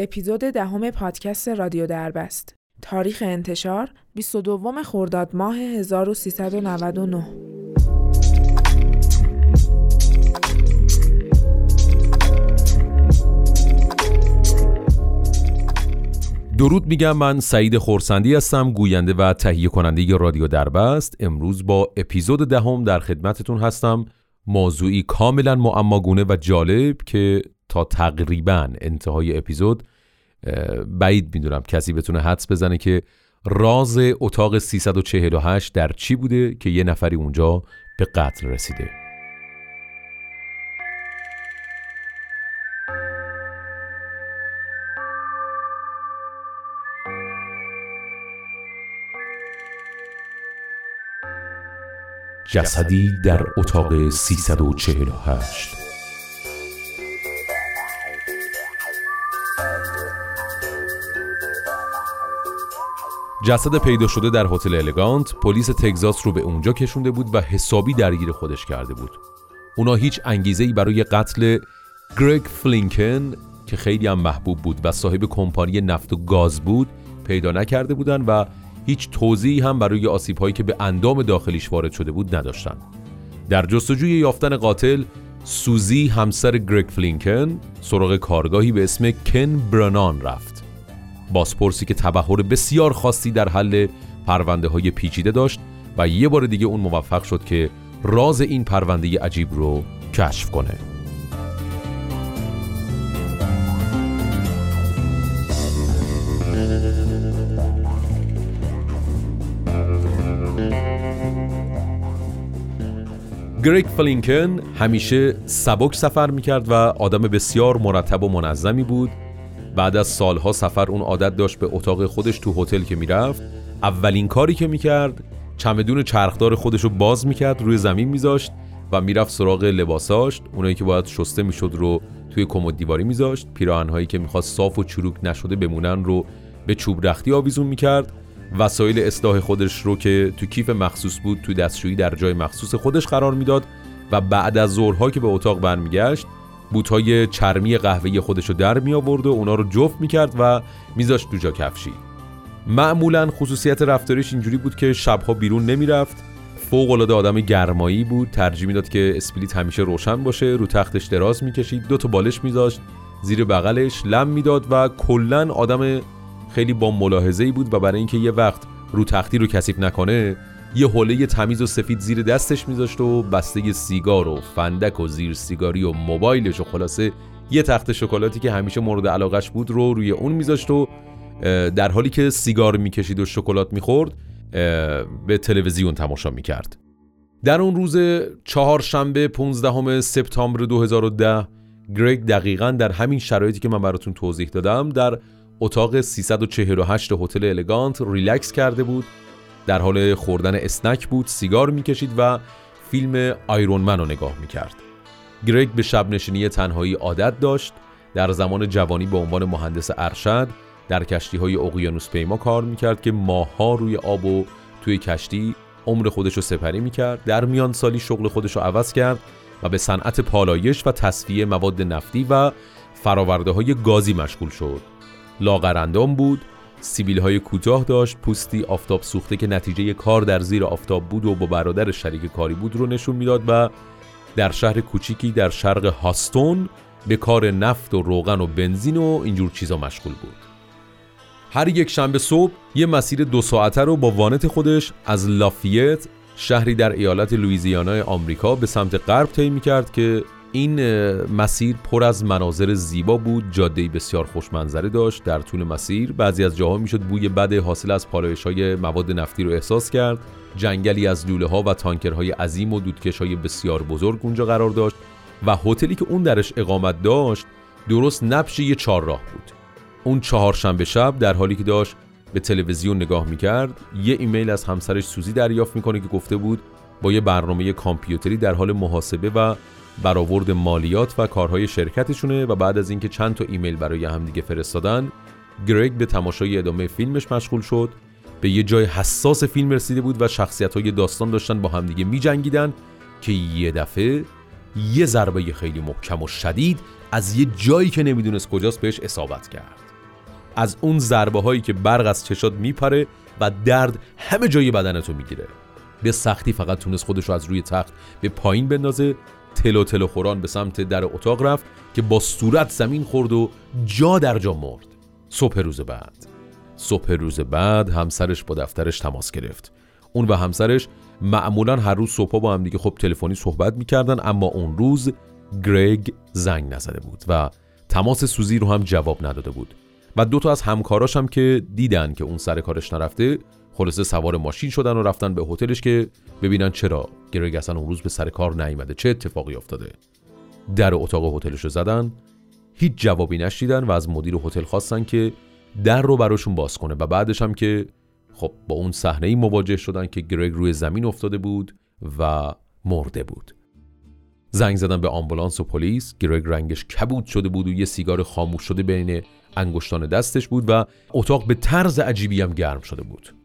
اپیزود دهم پادکست رادیو دربست. تاریخ انتشار 22 خرداد ماه 1399 درود میگم من سعید خورسندی هستم گوینده و تهیه کننده رادیو دربست. امروز با اپیزود دهم در خدمتتون هستم. موضوعی کاملا معماگونه و جالب که تا تقریبا انتهای اپیزود بعید می‌دونم کسی بتونه حدس بزنه که راز اتاق 348 در چی بوده که یه نفری اونجا به قتل رسیده. جسدی در اتاق 348 جسد پیدا شده در هتل الگانت پلیس تگزاس رو به اونجا کشونده بود و حسابی درگیر خودش کرده بود. اونا هیچ انگیزه ای برای قتل گرگ فلینکن که خیلی هم محبوب بود و صاحب کمپانی نفت و گاز بود پیدا نکرده بودن و هیچ توضیحی هم برای آسیب هایی که به اندام داخلیش وارد شده بود نداشتن. در جستجوی یافتن قاتل سوزی همسر گرگ فلینکن سراغ کارگاهی به اسم کن برانان رفت. بازپرسی که تبهر بسیار خاصی در حل پرونده های پیچیده داشت و یه بار دیگه اون موفق شد که راز این پرونده عجیب رو کشف کنه. گریگ فلینکن همیشه سبک سفر می‌کرد و آدم بسیار مرتب و منظمی بود. بعد از سالها سفر اون عادت داشت به اتاق خودش تو هتل که می‌رفت. اولین کاری که می‌کرد چمدون چرخدار خودش رو باز می‌کرد روی زمین میذاشت و می‌رفت سراغ لباساش اونایی که باید شسته می‌شد رو توی کمد دیواری میذاشت. پیراهنهایی که می‌خواست صاف و چروک نشده بمونن رو به چوب رختی آویزون می‌کرد. وسایل اصلاح خودش رو که تو کیف مخصوص بود تو دستشویی در جای مخصوص خودش قرار می‌داد و بعد از ظهرها که به اتاق برمیگشت بوتهای چرمی قهوه‌ای خودش رو در می آورد و اونا رو جفت می‌کرد و میذاشت تو جا کفشی. معمولا خصوصیت رفتارش اینجوری بود که شبها بیرون نمی‌رفت. فوق العاده آدم گرمایی بود. ترجیح می‌داد که اسپلیت همیشه روشن باشه رو تختش دراز می‌کشید دو تا بالش میذاشت زیر بغلش لم می‌داد و کلا آدم خیلی با ملاحظه ای بود و برای اینکه یه وقت رو تختی رو کثیف نکنه یه حوله تمیز و سفید زیر دستش میذاشت و بسته سیگار و فندک و زیر سیگاری و موبایلش و خلاصه یه تخته شکلاتی که همیشه مورد علاقش بود رو روی اون میذاشت و در حالی که سیگار می‌کشید و شکلات می‌خورد به تلویزیون تماشا می‌کرد. در اون روز چهارشنبه 15 سپتامبر 2010 گریگ دقیقا در همین شرایطی که من براتون توضیح دادم در اتاق 348 هتل الگانت ریلکس کرده بود در حال خوردن snack بود سیگار می‌کشید و فیلم آیرون من رو نگاه می‌کرد. گرگ به شب نشینی تنهایی عادت داشت در زمان جوانی به عنوان مهندس ارشد در کشتی های اقیانوس پیما کار می‌کرد که ماها روی آب و توی کشتی عمر خودش رو سپری می‌کرد. در میان سالی شغل خودش رو عوض کرد و به صنعت پالایش و تصفیه مواد نفتی و فراورده های گازی مشغول شد. لاغرندام بود سیبیل های کوتاه داشت پوستی آفتاب سوخته که نتیجه کار در زیر آفتاب بود و با برادر شریک کاری بود رو نشون می‌داد و در شهر کوچیکی در شرق هاستون به کار نفت و روغن و بنزین و اینجور چیزا مشغول بود. هر یک شنبه صبح یه مسیر دو ساعته رو با وانت خودش از لافیت شهری در ایالت لویزیانا آمریکا به سمت غرب طی کرد که این مسیر پر از مناظر زیبا بود جاده بسیار خوشمنظره داشت در طول مسیر. بعضی از جاها می‌شد بوی بد حاصل از پالایش های مواد نفتی رو احساس کرد. جنگلی از لوله ها و تانکرهای عظیم و دودکش های بسیار بزرگ اونجا قرار داشت و هتلی که اون درش اقامت داشت درست نبش یه چهارراه بود. اون چهارشنبه شب در حالی که داشت به تلویزیون نگاه می‌کرد یه ایمیل از همسرش سوزی دریافت می‌کنه که گفته بود با یه برنامه کامپیوتری در حال محاسبه و برآورد مالیات و کارهای شرکتشونه و بعد از اینکه چند تا ایمیل برای همدیگه فرستادن گرگ به تماشای ادامه فیلمش مشغول شد. به یه جای حساس فیلم رسیده بود و شخصیت های داستان داشتن با همدیگه می جنگیدن که یه دفعه یه ضربه خیلی محکم و شدید از یه جایی که نمی‌دونست کجاست بهش اصابت کرد. از اون ضربه هایی که برق از چشات میپره و درد همه جای بدنتو می‌گیره. به سختی فقط تونست خودش رو از روی تخت به پایین بندازه تلو تلو خوران به سمت در اتاق رفت که با صورت زمین خورد و جا در جا مرد. صبح روز بعد. صبح روز بعد همسرش با دفترش تماس گرفت. اون و همسرش معمولا هر روز صبح با هم دیگه خب تلفنی صحبت می‌کردن اما اون روز گرگ زنگ نزده بود و تماس سوزی رو هم جواب نداده بود. و دو تا از همکاراش هم که دیدن که اون سر کارش نرفته خلاصه سوار ماشین شدن و رفتن به هتلش که ببینن چرا. گرگ اصلا اون روز به سر کار نیامده چه اتفاقی افتاده؟ در اتاق هتلش رو زدن. هیچ جوابی نشیدن و از مدیر هتل خواستن که در رو براشون باز کنه. و بعدش هم که خب با اون صحنه ای مواجه شدن که گرگ روی زمین افتاده بود و مرده بود. زنگ زدن به آمبولانس و پلیس. گرگ رنگش کبود شده بود و یه سیگار خاموش شده بین انگشتان دستش بود و اتاق به طرز عجیبی هم گرم شده بود.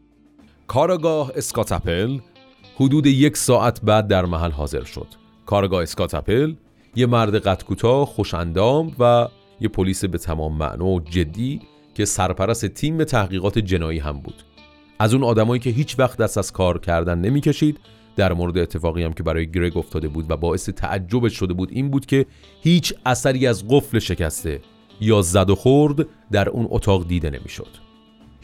کارگاه اسکاتپل حدود یک ساعت بعد در محل حاضر شد کارگاه اسکاتپل یه مرد قد کوتاه خوش اندام و یه پلیس به تمام معنا و جدی که سرپرست تیم تحقیقات جنایی هم بود از اون آدمایی که هیچ وقت دست از کار کردن نمی‌کشید در مورد اتفاقی هم که برای گرگ افتاده بود و باعث تعجبش شده بود این بود که هیچ اثری از قفل شکسته یا زد و خورد در اون اتاق دیده نمی‌شد.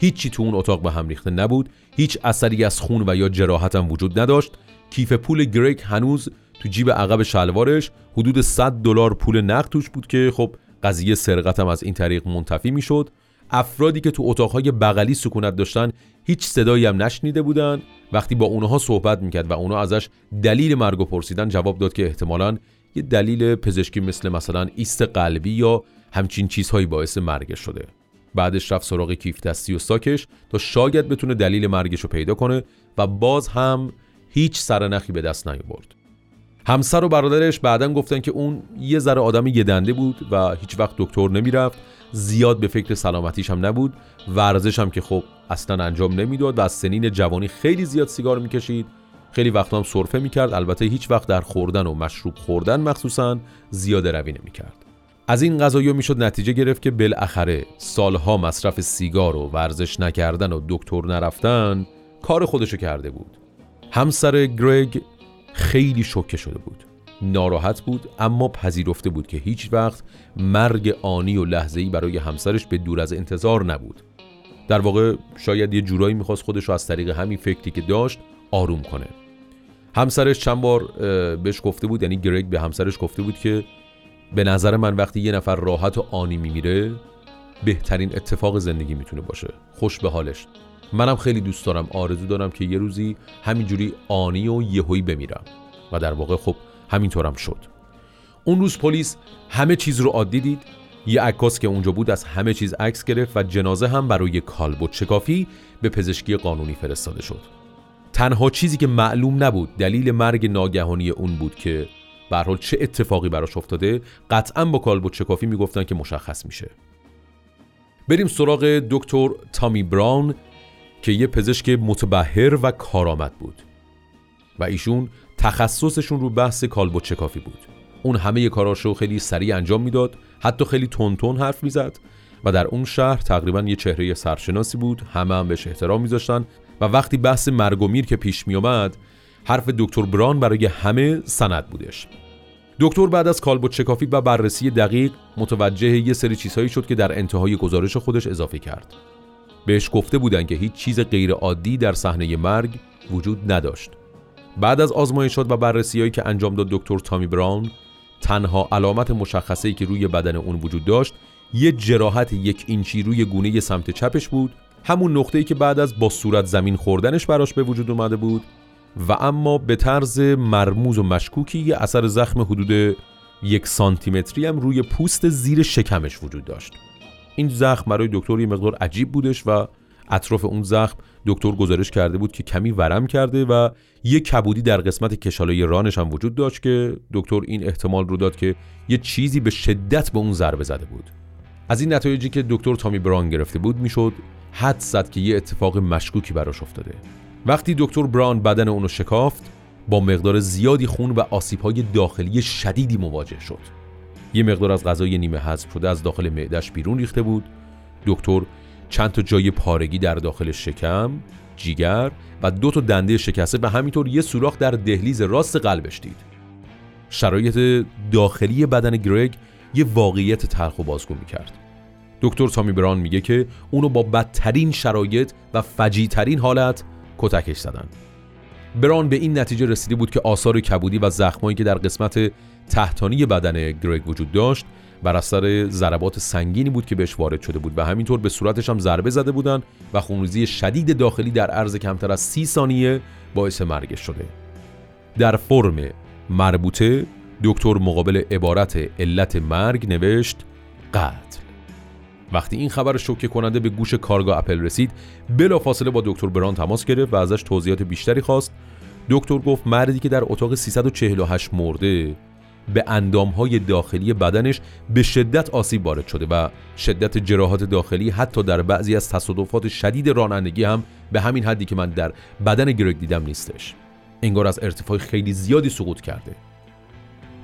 هیچی تو اون اتاق به هم ریخته نبود، هیچ اثری از خون و یا جراحت هم وجود نداشت. کیف پول گرگ هنوز تو جیب عقب شلوارش حدود 100 دلار پول نقد توش بود که خب قضیه سرقت هم از این طریق منتفی می‌شد. افرادی که تو اتاقهای بغلی سکونت داشتن هیچ صدایی هم نشنیده بودن وقتی با اونها صحبت می‌کرد و اونا ازش دلیل مرگ و پرسیدن جواب داد که احتمالا یه دلیل پزشکی مثل مثلا ایست قلبی یا همچین چیزهایی باعث مرگش شده بعدش رفت سراغ کیف دستی و ساکش تا شاید بتونه دلیل مرگش رو پیدا کنه و باز هم هیچ سرنخی به دست نیاورد. همسر و برادرش بعدا گفتن که اون یه ذره آدم یه دنده بود و هیچ وقت دکتر نمی‌رفت. زیاد به فکر سلامتیش هم نبود. ورزش هم که خب اصلا انجام نمی‌داد و از سنین جوانی خیلی زیاد سیگار می‌کشید. خیلی وقت هم سرفه می‌کرد. البته هیچ وقت در خوردن و مشروب خوردن مخصوصا زیاده روی نمی‌کرد. از این قضایی می‌شد نتیجه گرفت که بالاخره سالها مصرف سیگار و ورزش نکردن و دکتر نرفتن کار خودشو کرده بود. همسر گرگ خیلی شوکه شده بود. ناراحت بود اما پذیرفته بود که هیچ وقت مرگ آنی و لحظه‌ای برای همسرش به دور از انتظار نبود. در واقع شاید یه جورایی می‌خواست خودش رو از طریق همین فکری که داشت آروم کنه. همسرش چند بار بهش گفته بود یعنی گرگ به همسرش گفته بود که به نظر من وقتی یه نفر راحت و آنی میمیره بهترین اتفاق زندگی می‌تونه باشه. خوش به حالش. منم خیلی دوست دارم آرزو دارم که یه روزی همینجوری آنی و یهویی بمیرم. و در واقع خب همینطورم شد. اون روز پلیس همه چیز رو عادی دید. یه عکاس که اونجا بود از همه چیز عکس گرفت و جنازه هم برای کالبد شکافی به پزشکی قانونی فرستاده شد. تنها چیزی که معلوم نبود دلیل مرگ ناگهانی اون بود که به حال چه اتفاقی براش افتاده قطعا با کالبد شکافی می‌گفتن که مشخص میشه. بریم سراغ دکتر تامی براون که یه پزشک متبهر و کارآمد بود. و ایشون تخصصشون رو بحث کالبد شکافی بود. اون همه کاراشو خیلی سریع انجام می‌داد حتی خیلی تون حرف می‌زد و در اون شهر تقریبا یه چهره سرشناسی بود همه هم بهش احترام میذاشتن و وقتی بحث مرگ و میر که پیش میومد حرف دکتر بران برای همه سند بودش. دکتر بعد از کالبد شکافی و بررسی دقیق متوجه یه سری چیزهایی شد که در انتهای گزارش خودش اضافه کرد. بهش گفته بودن که هیچ چیز غیر عادی در صحنه مرگ وجود نداشت. بعد از آزمایشات و بررسیهایی که انجام داد دکتر تامی براون تنها علامت مشخصه که روی بدن اون وجود داشت یه جراحت یک اینچی روی گونه سمت چپش بود. همون نقطه‌ای که بعد از با صورت زمین خوردنش براش به وجود اومده بود. و اما به طرز مرموز و مشکوکی یه اثر زخم حدود یک سانتیمتری هم روی پوست زیر شکمش وجود داشت. این زخم برای دکتر یه مقدار عجیب بودش و اطراف اون زخم دکتر گزارش کرده بود که کمی ورم کرده و یه کبودی در قسمت کشالای رانش هم وجود داشت که دکتر این احتمال رو داد که یه چیزی به شدت به اون ضربه زده بود. از این نتایجی که دکتر تامی بران گرفته بود می‌شد حد زد که یه اتفاق مشکوکی براش افتاده. وقتی دکتر بران بدن اونو شکافت با مقدار زیادی خون و آسیب‌های داخلی شدیدی مواجه شد. یه مقدار از غذای نیمه هضم شده از داخل معدش بیرون ریخته بود. دکتر چند تا جای پارگی در داخل شکم، جیگر و دو تا دنده شکسته و همینطور یه سوراخ در دهلیز راست قلبش دید. شرایط داخلی بدن گرگ یه واقعیت تلخ و بازگو می‌کرد. دکتر تامی بران میگه که اونو با بدترین شرایط و فجیترین حالت کتکش زدن. بران به این نتیجه رسیده بود که آثار کبودی و زخمایی که در قسمت تحتانی بدن گرگ وجود داشت بر اثر ضربات سنگینی بود که بهش وارد شده بود و همینطور به صورتش هم ضربه زده بودن و خونریزی شدید داخلی در عرض کمتر از سی ثانیه باعث مرگش شده در فرم مربوطه دکتر مقابل عبارت علت مرگ نوشت قتل وقتی این خبر شوکه کننده به گوش کارگاه اپل رسید بلافاصله با دکتر بران تماس گرفت و ازش توضیحات بیشتری خواست. دکتر گفت مردی که در اتاق 348 مرده به اندامهای داخلی بدنش به شدت آسیب وارد شده و شدت جراحات داخلی حتی در بعضی از تصادفات شدید رانندگی هم به همین حدی که من در بدن گرگ دیدم نیستش. انگار از ارتفاع خیلی زیادی سقوط کرده.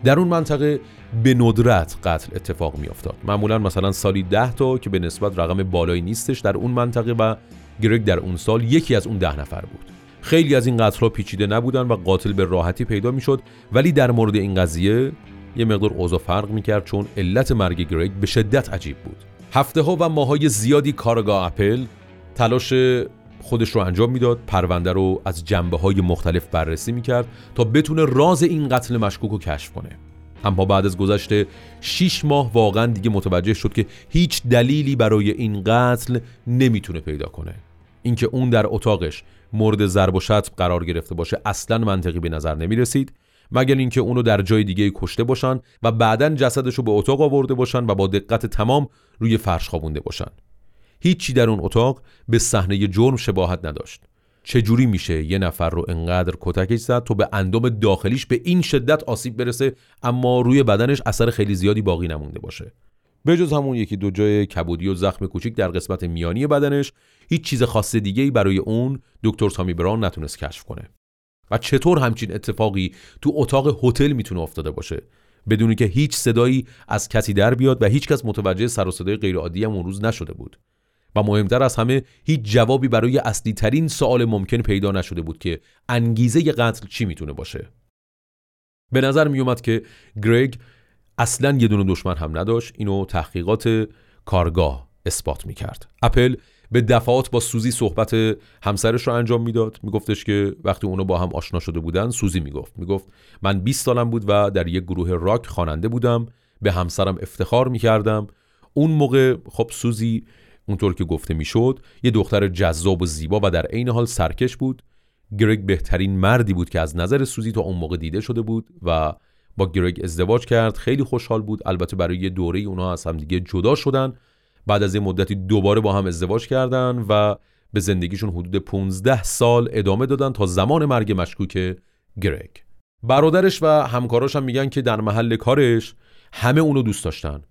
در اون منطقه به ندرت قتل اتفاق می افتاد معمولا مثلا سالی ده تا که به نسبت رقم بالایی نیستش در اون منطقه و گرگ در اون سال یکی از اون ده نفر بود. خیلی از این قتل ها پیچیده نبودن و قاتل به راحتی پیدا می‌شد ولی در مورد این قضیه یه مقدار اوضاع فرق می‌کرد چون علت مرگ گریگ به شدت عجیب بود. هفته ها و ماهای زیادی کارگاه اپل تلاش خودش رو انجام می‌داد پرونده رو از جنبه های مختلف بررسی می‌کرد تا بتونه راز این قتل مشکوک رو کشف کنه. اما بعد از گذشت 6 ماه واقعا دیگه متوجه شد که هیچ دلیلی برای این قتل نمی‌تونه پیدا کنه. اینکه اون در اتاقش مورد ضرب و شتم قرار گرفته باشه اصلا منطقی به نظر نمی رسید مگر اینکه اونو در جای دیگه کشته باشن و بعدا جسدش رو به اتاق آورده باشن و با دقت تمام روی فرش خوابونده باشن. هیچی در اون اتاق به صحنه جرم شباهت نداشت. چجوری میشه یه نفر رو انقدر کتکش زد تا به اندام داخلیش به این شدت آسیب برسه اما روی بدنش اثر خیلی زیادی باقی نمونده باشه؟ بجز همون یکی دو جای کبودی و زخم کوچیک در قسمت میانی بدنش هیچ چیز خاص دیگه ای برای اون دکتر سامی بران نتونست کشف کنه. و چطور همچین اتفاقی تو اتاق هتل می‌تونه افتاده باشه؟ بدونی که هیچ صدایی از کسی در بیاد و هیچکس متوجه سر و صدای غیرعادی هم اون روز نشده بود. و مهمتر از همه هیچ جوابی برای اصلی ترین سوال ممکن پیدا نشده بود که انگیزه قتل چی می‌تونه باشه. به نظر میومد که گرگ اصلا یه دونه دشمن هم نداشت اینو تحقیقات کارگاه اثبات می‌کرد. اپل به دفعات با سوزی صحبت همسرش رو انجام می‌داد. میگفتش که وقتی اونو با هم آشنا شده بودن سوزی می‌گفت. می‌گفت من 20 سالم بود و در یک گروه راک خواننده بودم به همسرم افتخار می‌کردم. اون موقع خب سوزی اونطور که گفته می‌شد یه دختر جذاب و زیبا و در عین حال سرکش بود. گرگ بهترین مردی بود که از نظر سوزی تا اون موقع دیده شده بود و با گرگ ازدواج کرد. خیلی خوشحال بود. البته برای یه دوره اونها از هم دیگه جدا شدن. بعد از یه مدتی دوباره با هم ازدواج کردن و به زندگیشون حدود 15 سال ادامه دادن تا زمان مرگ مشکوک گرگ برادرش و همکاراش هم میگن که در محل کارش همه اونو دوست داشتن.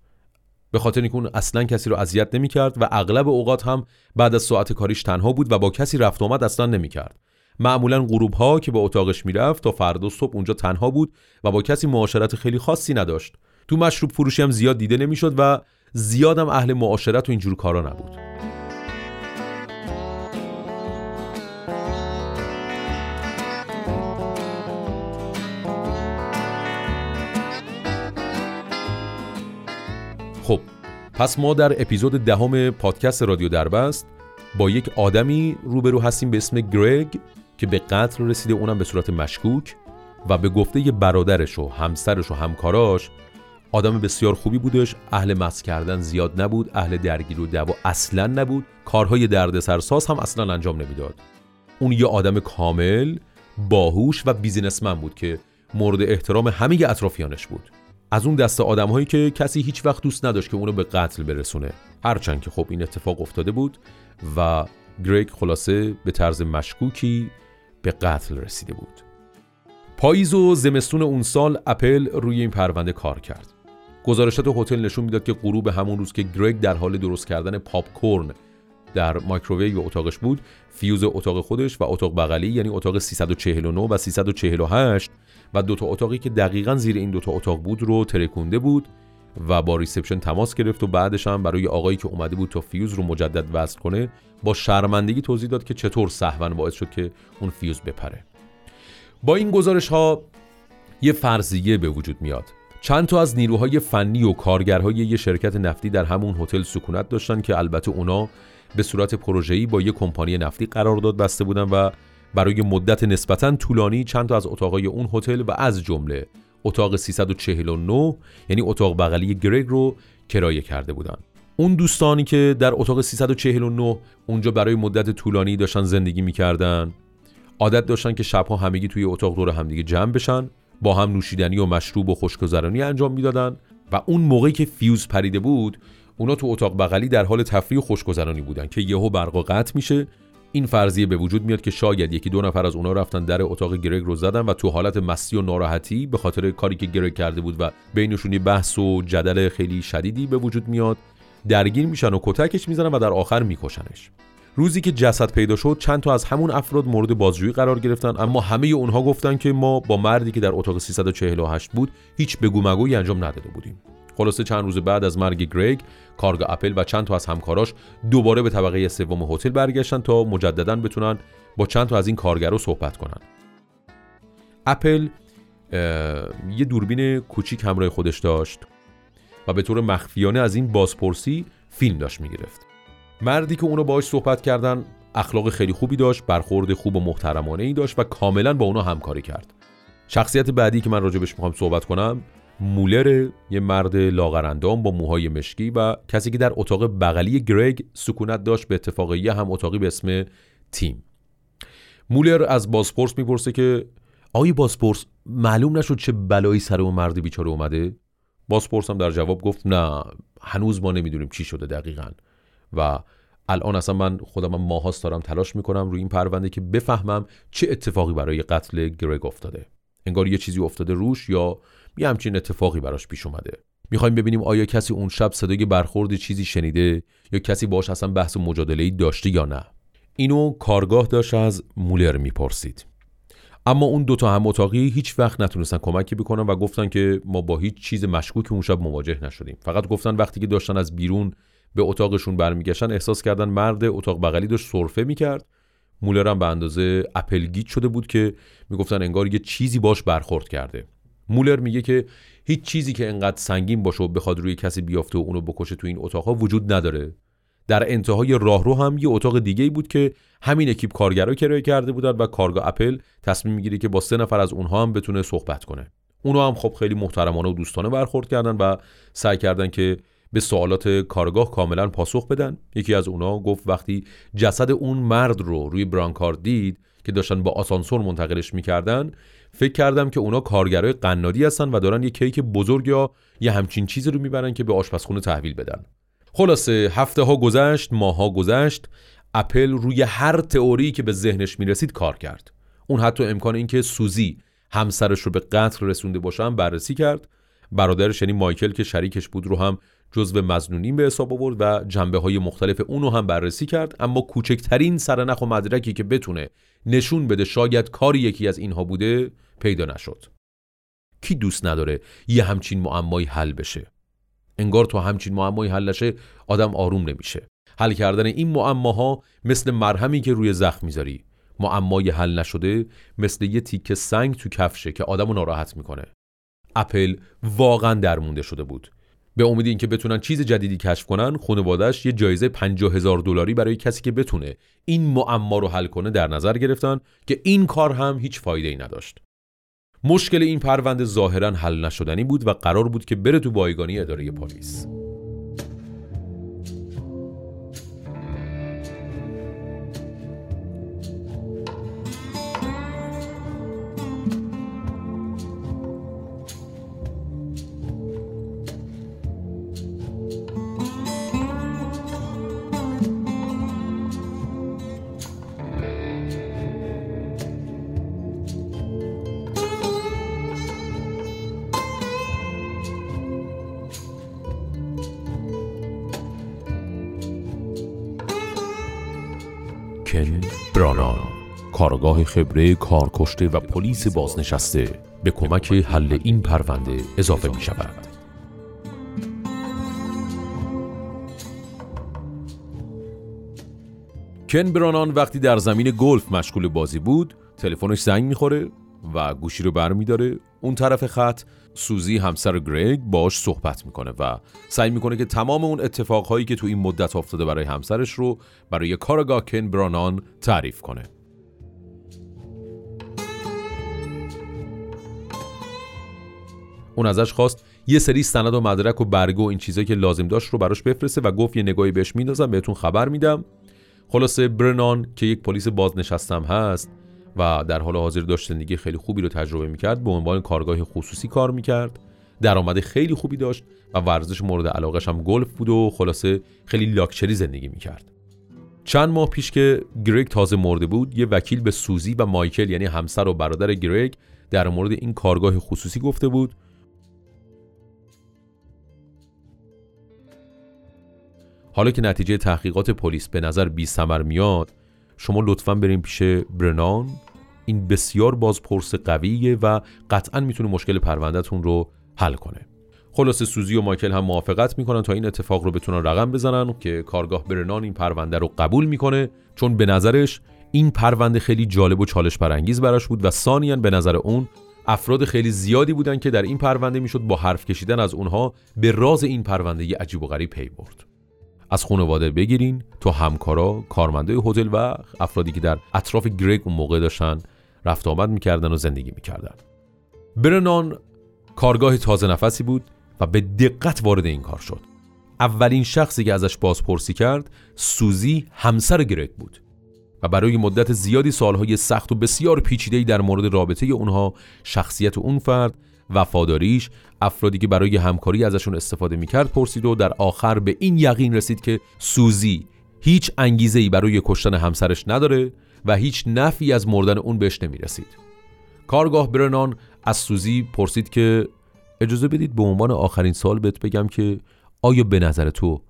به خاطر اینکه اون اصلا کسی رو اذیت نمی‌کرد و اغلب اوقات هم بعد از ساعت کاریش تنها بود و با کسی رفت آمد اصلا نمی‌کرد. معمولا غروب ها که به اتاقش می‌رفت تا فردا صبح اونجا تنها بود و با کسی معاشرت خیلی خاصی نداشت. تو مشروب فروشی هم زیاد دیده نمی‌شد و زیادم اهل معاشرت و اینجور کارا نبود. پس ما در اپیزود دهم پادکست رادیو دربست با یک آدمی روبرو هستیم به اسم گرگ که به قتل رسیده اونم به صورت مشکوک و به گفته برادرش و همسرش و همکاراش آدم بسیار خوبی بودش. اهل مس کردن زیاد نبود اهل درگیر و دعوا اصلا نبود. کارهای دردسرساز هم اصلا انجام نمی‌داد. اون یه آدم کامل باهوش و بیزینسمن بود که مورد احترام همه اطرافیانش بود. از اون دسته آدم هایی که کسی هیچ وقت دوست نداشت که اونو به قتل برسونه. هرچند که خب این اتفاق افتاده بود و گریگ خلاصه به طرز مشکوکی به قتل رسیده بود. پاییز و زمستون اون سال اپل روی این پرونده کار کرد. گزارشات هتل نشون می‌داد که غروب همون روز که گرگ در حال درست کردن پاپ کورن در مایکروویو اتاقش بود فیوز اتاق خودش و اتاق بغلی یعنی اتاق 349 و 348 و دوتا اتاقی که دقیقا زیر این دوتا اتاق بود رو ترکونده بود و با reception تماس گرفت و بعدش هم برای آقایی که اومده بود تا فیوز رو مجدد وصل کنه با شرمندگی توضیح داد که چطور سهوا باعث شد که اون فیوز بپره. با این گزارش ها یه فرضیه به وجود میاد. چند تا از نیروهای فنی و کارگرهای یه شرکت نفتی در همون هتل سکونت داشتن که البته اونا به صورت پروژه‌ای با یه کمپانی نفتی قرارداد بسته بودن و برای مدت نسبتا طولانی چند تا از اتاقای اون هتل و از جمله اتاق 349 یعنی اتاق بغلی گرگ رو کرایه کرده بودن. اون دوستانی که در اتاق 349 اونجا برای مدت طولانی داشتن زندگی می‌کردن عادت داشتن که شبها همگی توی اتاق دور همدیگه جمع بشن با هم نوشیدنی و مشروب و خوشگذرانی انجام می‌دادن و اون موقعی که فیوز پریده بود اونا تو اتاق بغلی در حال تفریح و خوشگذرانی بودن که یهو برق قطع میشه این فرضیه به وجود میاد که شاید یکی دو نفر از اونا رفتن در اتاق گرگ رو زدن و تو حالت مستی و ناراحتی به خاطر کاری که گرگ کرده بود و بینشون یه بحث و جدل خیلی شدیدی به وجود میاد درگیر میشن و کتکش می‌زنن و در آخر میکشنش. روزی که جسد پیدا شد چند تا از همون افراد مورد بازجویی قرار گرفتن اما همه اونها گفتن که ما با مردی که در اتاق 348 بود هیچ بگو مگویی انجام نداده بودیم. خلاصه چند روز بعد از مرگ گریگ کارگاه اپل و چند تا از همکاراش دوباره به طبقه سوم هتل برگشتن تا مجددا بتونن با چند تا از این کارگرا صحبت کنن. اپل یه دوربین کوچیک همراه خودش داشت و به طور مخفیانه از این بازپرسی فیلم داشت می‌گرفت. مردی که اونو باهاش صحبت کردن اخلاق خیلی خوبی داشت برخورد خوب و محترمانه ای داشت و کاملا با اونا همکاری کرد. شخصیت بعدی که من راجبش می‌خوام صحبت کنم مولر یه مرد لاغرندام با موهای مشکی و کسی که در اتاق بغلی گرگ سکونت داشت به اتفاق یه هم اتاقی به اسم تیم. مولر از بازپرس می‌پرسه که آقای بازپرس معلوم نشد چه بلایی سر اون مرد بیچاره اومده؟ بازپرس هم در جواب گفت نه هنوز ما نمی‌دونیم چی شده دقیقا. و الان اصلا من خودم هم ماهاست دارم تلاش می‌کنم روی این پرونده که بفهمم چه اتفاقی برای قتل گرگ افتاده. انگار یه چیزی افتاده روش یا یه همچین اتفاقی براش پیش اومده. می‌خوایم ببینیم آیا کسی اون شب صدای برخورد چیزی شنیده یا کسی باش اصلا بحث مجادله ای داشته یا نه. اینو کارآگاه داشت از مولر می‌پرسید. اما اون دوتا هم اتاقی هیچ وقت نتونستن کمکی بکنن و گفتن که ما با هیچ چیز مشکوک اون شب مواجه نشدیم. فقط گفتن وقتی که داشتن از بیرون به اتاقشون برمیگشتن احساس کردن مرد اتاق بغلی داشت سرفه می‌کرد. مولر هم به اندازه اپل گیج شده بود که می‌گفتن انگار یه چیزی باش برخورد کرده. مولر میگه که هیچ چیزی که انقدر سنگین باشه و بخواد روی کسی بیافته و اونو بکشه تو این اتاقها وجود نداره. در انتهای راهرو هم یه اتاق دیگه بود که همین اکیپ کارگرا کرایه کرده بودن و کارگاه اپل تصمیم می‌گیره که با سه نفر از اونها هم بتونه صحبت کنه. اونا هم خب خیلی محترمانه و دوستانه برخورد کردن و سعی کردن که به سوالات کارگاه کاملا پاسخ بدن. یکی از اونا گفت وقتی جسد اون مرد رو روی برانکار دید که داشتن با آسانسور منتقلش می‌کردن فکر کردم که اونا کارگرای قنادی هستن و دارن یه کیک بزرگ یا یه همچین چیزی رو می‌برن که به آشپزخونه تحویل بدن. خلاصه هفته ها گذشت ماها گذشت اپل روی هر تئوری که به ذهنش می‌رسید کار کرد. اون حتی امکان اینکه سوزی همسرش رو به قتل رسونده باشن بررسی کرد. برادرش یعنی مایکل که شریکش بود رو هم جزو مزنونین به حساب آورد و جنبه های مختلف اون رو هم بررسی کرد. اما کوچکترین سرنخ و مدرکی که بتونه نشون بده شاید کاری یکی از اینها بوده پیدا نشد. کی دوست نداره یه همچین معمایی حل بشه؟ انگار تو همچین معمایی حل نشه آدم آروم نمیشه. حل کردن این معماها مثل مرهمی که روی زخم می‌ذاری. معمای حل نشده مثل یه تیکه سنگ تو کفشه که آدمو ناراحت می‌کنه. اپل واقعا درمونده شده بود. به امید اینکه بتونن چیز جدیدی کشف کنن خانواده‌اش یه جایزه 50 هزار دلاری برای کسی که بتونه این معما رو حل کنه در نظر گرفتن که این کار هم هیچ فایده ای نداشت. مشکل این پرونده ظاهرا حل نشدنی بود و قرار بود که بره تو بایگانی اداره پلیس کن برانان کارگاه خبره کارکشته و پلیس بازنشسته به کمک حل این پرونده اضافه می شود. کن برانان وقتی در زمین گلف مشغول بازی بود تلفنش زنگ می‌خوره و گوشی رو برمیداره اون طرف خط سوزی همسر گریگ باش صحبت می‌کنه و سعی می‌کنه که تمام اون اتفاقهایی که تو این مدت افتاده برای همسرش رو برای کارگاه کن برانان تعریف کنه. اون ازش خواست یه سری سند و مدرک و برگه این چیزایی که لازم داشت رو براش بفرسته و گفت یه نگاهی بهش میندازم بهتون خبر میدم. خلاصه برنان که یک پلیس بازنشستم هست و در حال حاضر داشت زندگی خیلی خوبی رو تجربه می‌کرد به عنوان کارگاه خصوصی کار می‌کرد. درآمد خیلی خوبی داشت و ورزش مورد علاقش هم گلف بود و خلاصه خیلی لاکچری زندگی می‌کرد. چند ماه پیش که گریگ تازه مرده بود یه وکیل به سوزی و مایکل یعنی همسر و برادر گریگ در مورد این کارگاه خصوصی گفته بود. حالا که نتیجه تحقیقات پلیس به نظر بی سمر میاد شما لطفا بریم پیش برنان. این بسیار بازپرس قویه و قطعا می‌تونه مشکل پروندهتون رو حل کنه. خلاصه سوزی و مایکل هم موافقت می‌کنن تا این اتفاق رو بتونن رقم بزنن که کارگاه برنان این پرونده رو قبول می‌کنه چون به نظرش این پرونده خیلی جالب و چالش برانگیز براش بود و ثانیا به نظر اون افراد خیلی زیادی بودن که در این پرونده می‌شد با حرف کشیدن از اونها به راز این پرونده عجیب و غریب پی برد. از خانواده بگیرین تو همکارا کارمنده هتل و افرادی که در اطراف گرگ اون موقع داشتن رفت آمد می‌کردن و زندگی می‌کردن. برنان کارگاه تازه نفسی بود و به دقت وارد این کار شد. اولین شخصی که ازش بازپرسی کرد سوزی همسر گرگ بود و برای مدت زیادی سالهای سخت و بسیار پیچیده‌ای در مورد رابطه اونها شخصیت اون فرد وفاداریش افرادی که برای همکاری ازشون استفاده می‌کرد پرسید و در آخر به این یقین رسید که سوزی هیچ انگیزه ای برای کشتن همسرش نداره و هیچ نفی از مردن اون بهش نمی‌رسید. کارگاه برنان از سوزی پرسید که اجازه بدید به عنوان آخرین سال بهت بگم که آیا به نظر تو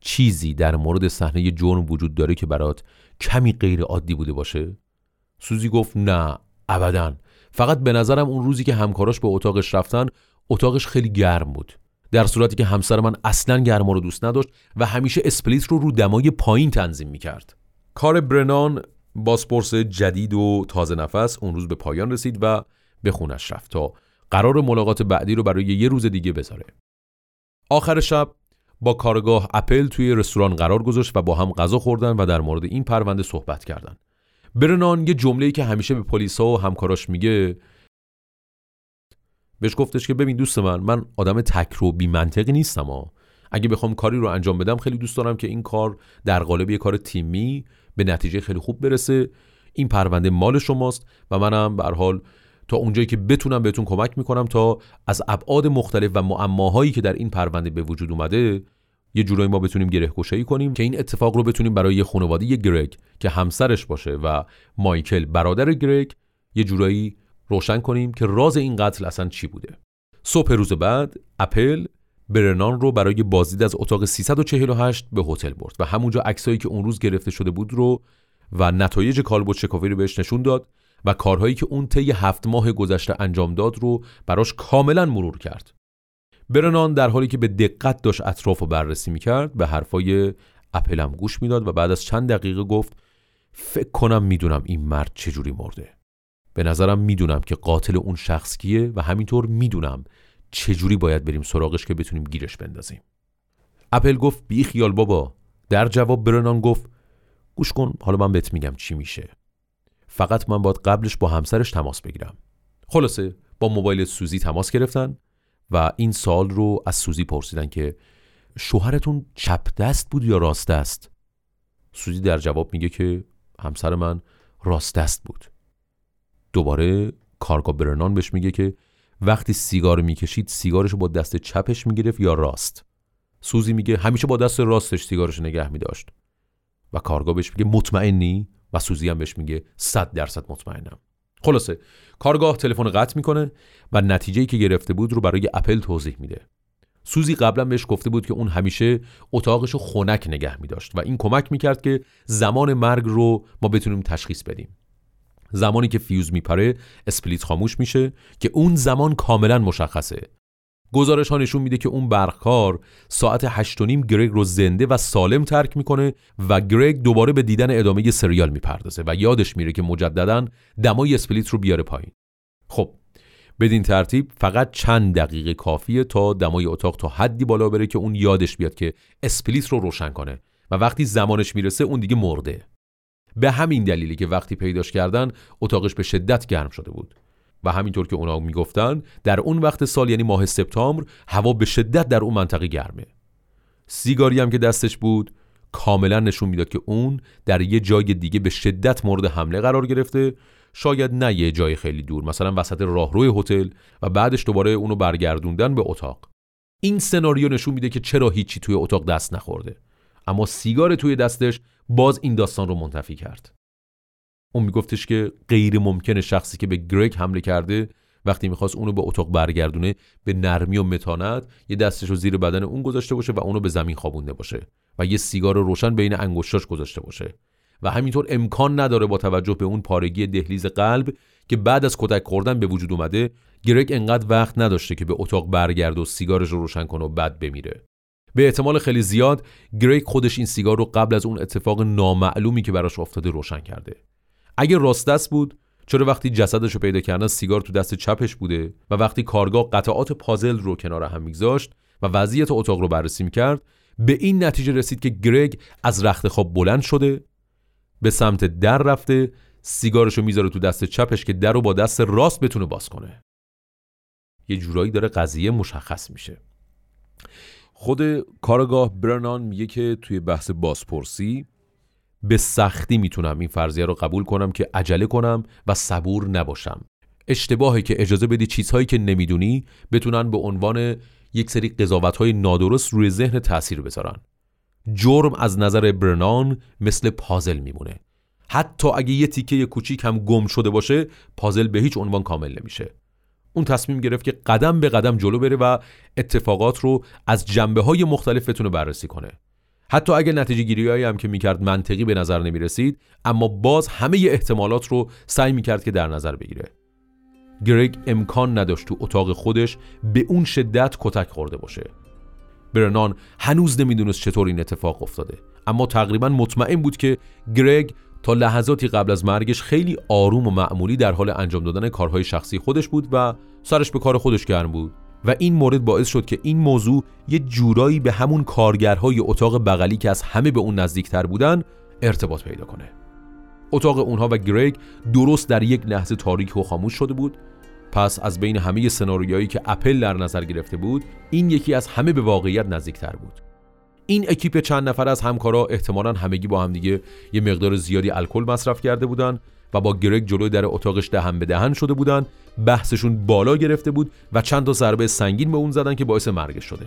چیزی در مورد صحنه جرم وجود داره که برات کمی غیر عادی بوده باشه؟ سوزی گفت نه ابدا. فقط به نظرم اون روزی که همکاراش به اتاقش رفتن اتاقش خیلی گرم بود. در صورتی که همسر من اصلا گرما رو دوست نداشت و همیشه اسپلیت رو رو دمای پایین تنظیم می‌کرد. کار برنان باسپورس جدید و تازه نفس اون روز به پایان رسید و به خونش رفت تا قرار ملاقات بعدی رو برای یه روز دیگه بذاره آخر شب با کارگاه اپل توی رستوران قرار گذاشت و با هم غذا خوردن و در مورد این پرونده صحبت کردند. برنان یه جمله‌ای که همیشه به پلیسا و همکاراش میگه بهش گفتش که ببین دوست من من آدم تک و بی منطقی نیستم ها اگه بخوام کاری رو انجام بدم خیلی دوست دارم که این کار در قالب یه کار تیمی به نتیجه خیلی خوب برسه. این پرونده مال شماست و منم به حال تا اونجایی که بتونم بهتون کمک می‌کنم تا از ابعاد مختلف و معماهایی که در این پرونده به وجود اومده یه جورایی ما بتونیم گره گشایی کنیم که این اتفاق رو بتونیم برای یه خانواده گرگ که همسرش باشه و مایکل برادر گرگ یه جورایی روشن کنیم که راز این قتل اصلا چی بوده. صبح روز بعد اپل برنان رو برای بازدید از اتاق 348 به هتل برد و همونجا عکسایی که اون روز گرفته شده بود رو و نتایج کالبد شکافی رو بهش نشون داد و کارهایی که اون طی هفت ماه گذشته انجام داد رو براش کاملا مرور کرد. برنان در حالی که به دقت داشت اطراف رو بررسی می‌کرد به حرفای اپلم گوش می‌داد و بعد از چند دقیقه گفت فکر کنم می‌دونم این مرد چجوری مرده. به نظرم می‌دونم که قاتل اون شخص کیه و همینطور می‌دونم چجوری باید بریم سراغش که بتونیم گیرش بندازیم؟ اپل گفت بی خیال بابا. در جواب برنان گفت گوش کن حالا من بهت میگم چی میشه. فقط من باید قبلش با همسرش تماس بگیرم. خلاصه با موبایل سوزی تماس گرفتن و این سال رو از سوزی پرسیدن که شوهرتون چپ دست بود یا راست دست؟ سوزی در جواب میگه که همسر من راست دست بود. دوباره کارگاه برنان بهش میگه که وقتی سیگار می‌کشید سیگارش با دست چپش می‌گرفت یا راست؟ سوزی میگه همیشه با دست راستش سیگارش نگه میداشت. و کارگاه بهش میگه مطمئنی؟ و سوزی هم بهش میگه صد درصد مطمئنم. خلاصه کارگاه تلفن قطع می‌کنه و نتیجه که گرفته بود رو برای اپل توضیح میده. سوزی قبلا بهش گفته بود که اون همیشه اتاقش رو خنک نگه می داشت و این کمک می کرد که زمان مرگ رو ما بتونیم تشخیص بدیم. زمانی که فیوز میپره اسپلیت خاموش میشه که اون زمان کاملا مشخصه. گزارش ها نشون میده که اون برقکار ساعت 8 نیم گرگ رو زنده و سالم ترک می‌کنه و گرگ دوباره به دیدن ادامه سریال می‌پردازه و یادش میره که مجددا دمای اسپلیت رو بیاره پایین. خب بدین ترتیب فقط چند دقیقه کافیه تا دمای اتاق تا حدی بالا بره که اون یادش بیاد که اسپلیت رو روشن کنه و وقتی زمانش می‌رسه اون دیگه مرده. به همین دلیلی که وقتی پیداش کردن اتاقش به شدت گرم شده بود. و همینطور که اونا می‌گفتن در اون وقت سال یعنی ماه سپتامبر هوا به شدت در اون منطقه گرمه. سیگاری هم که دستش بود کاملا نشون می‌داد که اون در یه جای دیگه به شدت مورد حمله قرار گرفته. شاید نه یه جای خیلی دور مثلا وسط راهروی هتل و بعدش دوباره اونو برگردوندن به اتاق. این سناریو نشون میده که چرا هیچی توی اتاق دست نخورده. اما سیگار توی دستش باز این داستان رو منتفی کرد. اون میگفتش که غیر ممکنه شخصی که به گرگ حمله کرده وقتی می‌خواست اونو به اتاق برگردونه به نرمی و متانت یه دستش رو زیر بدن اون گذاشته باشه و اونو به زمین خوابونده باشه و یه سیگار روشن بین انگشتاش گذاشته باشه. و همینطور امکان نداره با توجه به اون پارگی دهلیز قلب که بعد از کتک خوردن به وجود اومده گرگ انقدر وقت نداشته که به اتاق برگرد و سیگارش رو روشن کنه و بعد بمیره. به احتمال خیلی زیاد گریک خودش این سیگار رو قبل از اون اتفاق نامعلومی که براش افتاده روشن کرده. اگه راست دست بود چرا وقتی جسدش رو پیدا کردن سیگار تو دست چپش بوده و وقتی کارگاه قطعات پازل رو کنار هم میگذاشت و وضعیت اتاق رو بررسی می‌کرد به این نتیجه رسید که گرگ از رخت خواب بلند شده به سمت در رفته سیگارش رو می‌ذاره تو دست چپش که در رو با دست راست بتونه باز کنه. یه جورایی داره قضیه مشخص میشه. خود کارگاه برنان میگه که توی بحث بازپرسی به سختی می‌تونم این فرضیه رو قبول کنم که عجله کنم و صبور نباشم. اشتباهی که اجازه بدی چیزهایی که نمی‌دونی بتونن به عنوان یک سری قضاوت های نادرست روی ذهن تاثیر بذارن. جرم از نظر برنان مثل پازل میمونه. حتی اگه یه تیکه کوچیک هم گم شده باشه پازل به هیچ عنوان کامل نمیشه. اون تصمیم گرفت که قدم به قدم جلو بره و اتفاقات رو از جنبه های مختلف بتونه بررسی کنه. حتی اگه نتیجه گیری هم که می‌کرد منطقی به نظر نمی رسید اما باز همه احتمالات رو سعی می‌کرد که در نظر بگیره. گرگ امکان نداشت تو اتاق خودش به اون شدت کتک خورده باشه. برنان هنوز نمی‌دونست چطور این اتفاق افتاده اما تقریبا مطمئن بود که گرگ تا لحظاتی قبل از مرگش خیلی آروم و معمولی در حال انجام دادن کارهای شخصی خودش بود و سرش به کار خودش گرم بود. و این مورد باعث شد که این موضوع یه جورایی به همون کارگرهای اتاق بغلی که از همه به اون نزدیکتر بودن ارتباط پیدا کنه. اتاق اونها و گریگ درست در یک لحظه تاریک و خاموش شده بود. پس از بین همه سناریوهایی که اپل در نظر گرفته بود این یکی از همه به واقعیت نزدیکتر بود. این اکیپ چند نفر از همکارا احتمالا همگی با همدیگه یه مقدار زیادی الکل مصرف کرده بودن و با گرگ جلوی در اتاقش دهن به دهن شده بودن بحثشون بالا گرفته بود و چند تا ضربه سنگین به اون زدن که باعث مرگش شده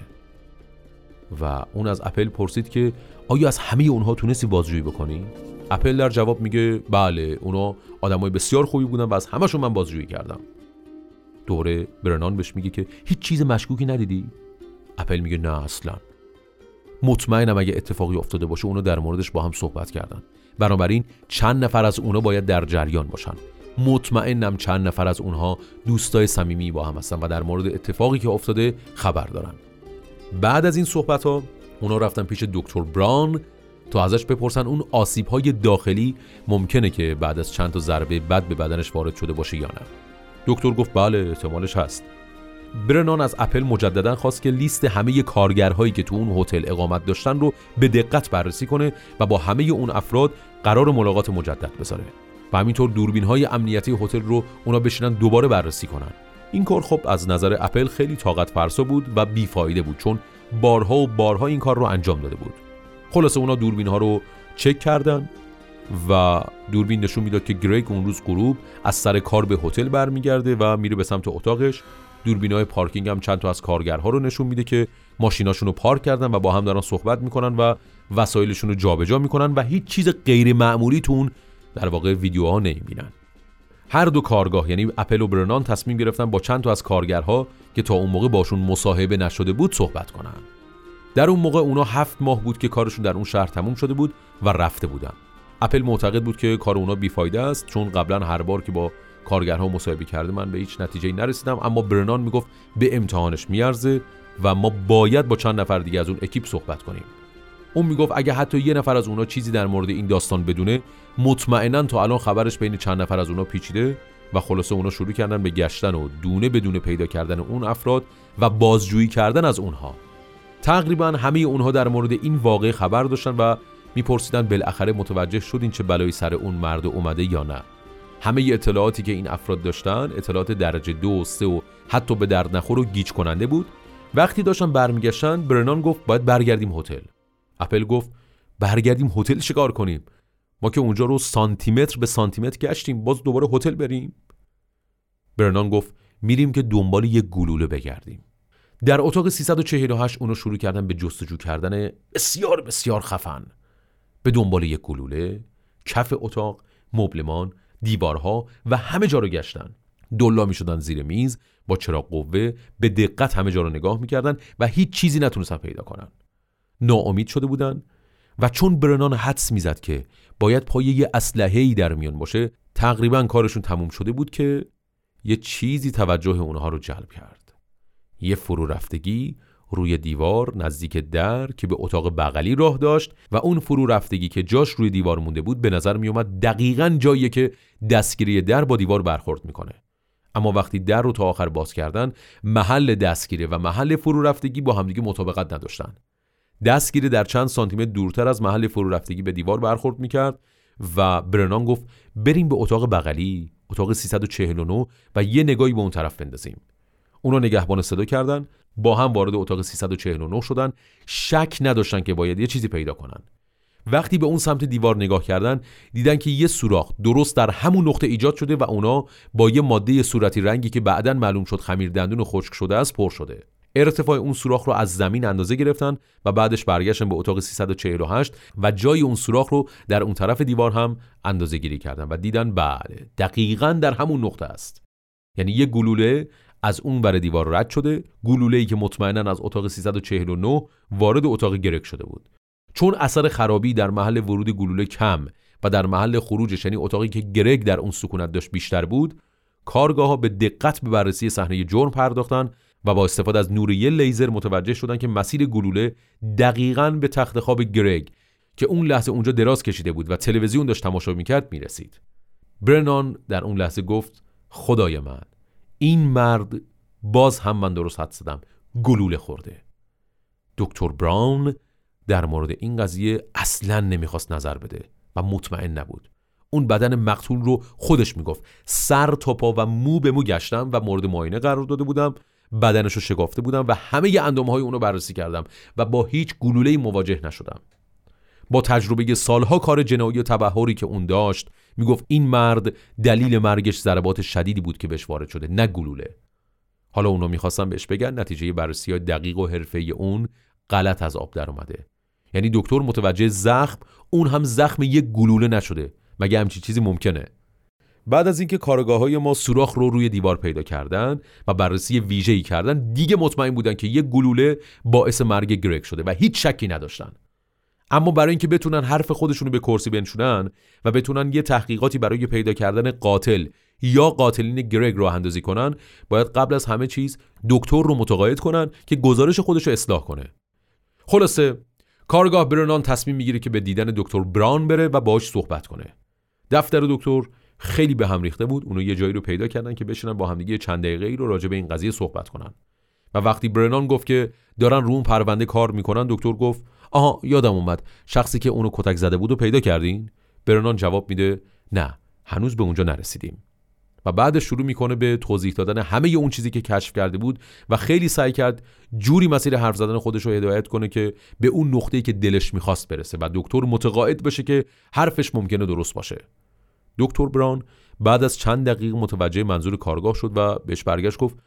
و اون از اپل پرسید که آیا از همه اونها تونستی بازجویی بکنی؟ اپل در جواب میگه بله اونا آدمای بسیار خوبی بودن و از همشون من بازجویی کردم دوره برنان بهش میگه که هیچ چیز مشکوکی ندیدی؟ اپل میگه نه اصلا مطمئنم اگه اتفاقی افتاده باشه اونو در موردش با هم صحبت کردن. بنابراین چند نفر از اونا باید در جریان باشن. مطمئنم چند نفر از اونها دوستای صمیمی با هم هستن و در مورد اتفاقی که افتاده خبر دارن. بعد از این صحبت ها اونا رفتن پیش دکتر بران تا ازش بپرسن اون آسیب های داخلی ممکنه که بعد از چند تا ضربه بد به بدنش وارد شده باشه یا نه. دکتر گفت بله احتمالش هست. برنان از اپل مجددا خواست که لیست همه کارگرهایی که تو اون هتل اقامت داشتن رو به دقت بررسی کنه و با همه اون افراد قرار ملاقات مجدد بذاره. و همینطور دوربین های امنیتی هتل رو اونا بشینن دوباره بررسی کنن. این کار خب از نظر اپل خیلی طاقت فرسا بود و بیفایده بود چون بارها و بارها این کار رو انجام داده بود. خلاصه اونا دوربین ها رو چک کردن و دوربین نشون می‌داد که گریگ اون روز غروب از سر کار به هتل برمیگرده و میره به سمت اتاقش. دوربینای پارکینگ هم چند تا از کارگرها رو نشون میده که ماشیناشون رو پارک کردن و با هم دارن صحبت می‌کنن و وسایلشون رو جابجا می‌کنن و هیچ چیز غیر معمولی تو اون در واقع ویدیوها نمی‌بینن. هر دو کارگاه یعنی اپل و برنان تصمیم گرفتن با چند تا از کارگرها که تا اون موقع باشون مصاحبه نشده بود صحبت کنن. در اون موقع اونا هفت ماه بود که کارشون در اون شهر تموم شده بود و رفته بودن. اپل معتقد بود که کار اونا بیفایده است چون قبلا هر بار که با کارگرها مصاحبه کرده من به هیچ نتیجه نرسیدم اما برنان می‌گفت به امتحانش میارزه و ما باید با چند نفر دیگه از اون اکیپ صحبت کنیم. اون می‌گفت اگه حتی یه نفر از اونا چیزی در مورد این داستان بدونه مطمئنا تا الان خبرش بین چند نفر از اونا پیچیده و خلاصه اونا شروع کردن به گشتن و دونه بدون پیدا کردن اون افراد و بازجویی کردن از اونها. تقریبا همه اونها در مورد این واقعه خبر داشتن و میپرسیدن بالاخره متوجه شدین چه بلایی سر اون مرد اومده یا نه. همه اطلاعاتی که این افراد داشتن اطلاعات درجه دو و سه و حتی به درد نخور و گیج کننده بود. وقتی داشتن برمیگشتن برنان گفت باید برگردیم هتل. اپل گفت برگردیم هتل چیکار کنیم؟ ما که اونجا رو سانتیمتر به سانتیمتر گشتیم باز دوباره هتل بریم. برنان گفت میریم که دنبال یه گلوله بگردیم. در اتاق 348 اونو شروع کردن به جستجو کردن بسیار بسیار خفن. به دنبال یک گلوله کف اتاق مبلمان دیوارها و همه جا رو گشتن. دلا می شدن زیر میز با چراغ قوه به دقت همه جا رو نگاه می‌کردن و هیچ چیزی نتونستن پیدا کنن. ناامید شده بودن و چون برنان حدس می‌زد که باید پای یه اسلحه‌ای در میان باشه تقریبا کارشون تموم شده بود که یه چیزی توجه اونها رو جلب کرد. یه فرو رفتگی روی دیوار نزدیک در که به اتاق بغلی راه داشت و اون فرو رفتگی که جاش روی دیوار مونده بود به نظر می اومد دقیقا جایی که دستگیری در با دیوار برخورد می‌کنه. اما وقتی در رو تا آخر باز کردن محل دستگیری و محل فرو رفتگی با همدیگه مطابقت نداشتن. دستگیری در چند سانتیمتر دورتر از محل فرو رفتگی به دیوار برخورد می‌کرد و برنان گفت بریم به اتاق بغلی اتاق 349 و یه نگاهی به اون طرف بندازیم. اونا نگهبان صدا کردن با هم وارد اتاق 349 شدن. شک نداشتن که باید یه چیزی پیدا کنن. وقتی به اون سمت دیوار نگاه کردن دیدن که یه سوراخ درست در همون نقطه ایجاد شده و اونا با یه ماده صورتی رنگی که بعدا معلوم شد خمیر دندون خشک شده است پر شده. ارتفاع اون سوراخ رو از زمین اندازه گرفتن و بعدش برگشتن به اتاق 348 و جای اون سوراخ رو در اون طرف دیوار هم اندازه گیری کردن و دیدن بله دقیقا در همون نقطه است. یعنی یه گلوله از اون بر دیوار رد شده ای که مطمئنا از اتاق 349 وارد اتاق گرک شده بود. چون اثر خرابی در محل ورود گلوله کم و در محل خروجش یعنی اتاقی که گرگ در اون سکونت داشت بیشتر بود کارگاه ها به دقت به بررسی صحنه جرم پرداختن و با استفاده از نور یه لیزر متوجه شدن که مسیر گلوله دقیقا به تخت خواب گرگ که اون لحظه اونجا دراز کشیده بود و تلویزیون داشت تماشا می‌کرد می‌رسید. برنان در اون لحظه گفت خدای من. این مرد باز هم من درست حد زدم گلوله خورده. دکتر براون در مورد این قضیه اصلا نمی‌خواست نظر بده و مطمئن نبود. اون بدن مقتول رو خودش می‌گفت. سر تا پا و مو به مو گشتم و مورد معاینه قرار داده بودم. بدنش رو شکافته بودم و همه اندامه های اونو بررسی کردم و با هیچ گلوله مواجه نشدم. با تجربه سالها کار جنایی و تبهری که اون داشت می‌گفت این مرد دلیل مرگش ضربات شدیدی بود که بهش وارد شده نه گلوله. حالا اونو می‌خواستم بهش بگن نتیجه بررسی های دقیق و حرفه اون غلط از آب در اومده. یعنی دکتر متوجه زخم اون هم زخم یک گلوله نشده. مگه همچی چیزی ممکنه؟ بعد از اینکه کارگاه های ما سوراخ رو روی دیوار پیدا کردن و بررسی ویژه‌ای کردن دیگه مطمئن بودن که یک گلوله باعث مرگ گرگ شده و هیچ شکی نداشتن. اما برای اینکه بتونن حرف خودشونو به کرسی بنشونن و بتونن یه تحقیقاتی برای پیدا کردن قاتل یا قاتلین گرگ رو اندازی کنن باید قبل از همه چیز دکتر رو متقاعد کنن که گزارش خودش رو اصلاح کنه. خلاصه کارگاه برنان تصمیم می‌گیره که به دیدن دکتر بران بره و باهاش صحبت کنه. دفتر دکتر خیلی به هم ریخته بود اونو یه جایی رو پیدا کردن که بشینن با همدیگه چند دقیقه ای رو راجع به این قضیه صحبت کنن. و وقتی برنان گفت که دارن رو اون پرونده کار می‌کنن دکتر گفت آها یادم اومد. شخصی که اونو کتک زده بود و پیدا کردین؟ برنان جواب میده نه هنوز به اونجا نرسیدیم. و بعد شروع می‌کنه به توضیح دادن همه اون چیزی که کشف کرده بود و خیلی سعی کرد جوری مسیر حرف زدن خودش رو هدایت کنه که به اون نقطه‌ای که دلش می‌خواست برسه و دکتر متقاعد بشه که حرفش ممکنه درست باشه. دکتر بران بعد از چند دقیقه متوجه منظور کارگاه شد و بهش برگشت گفت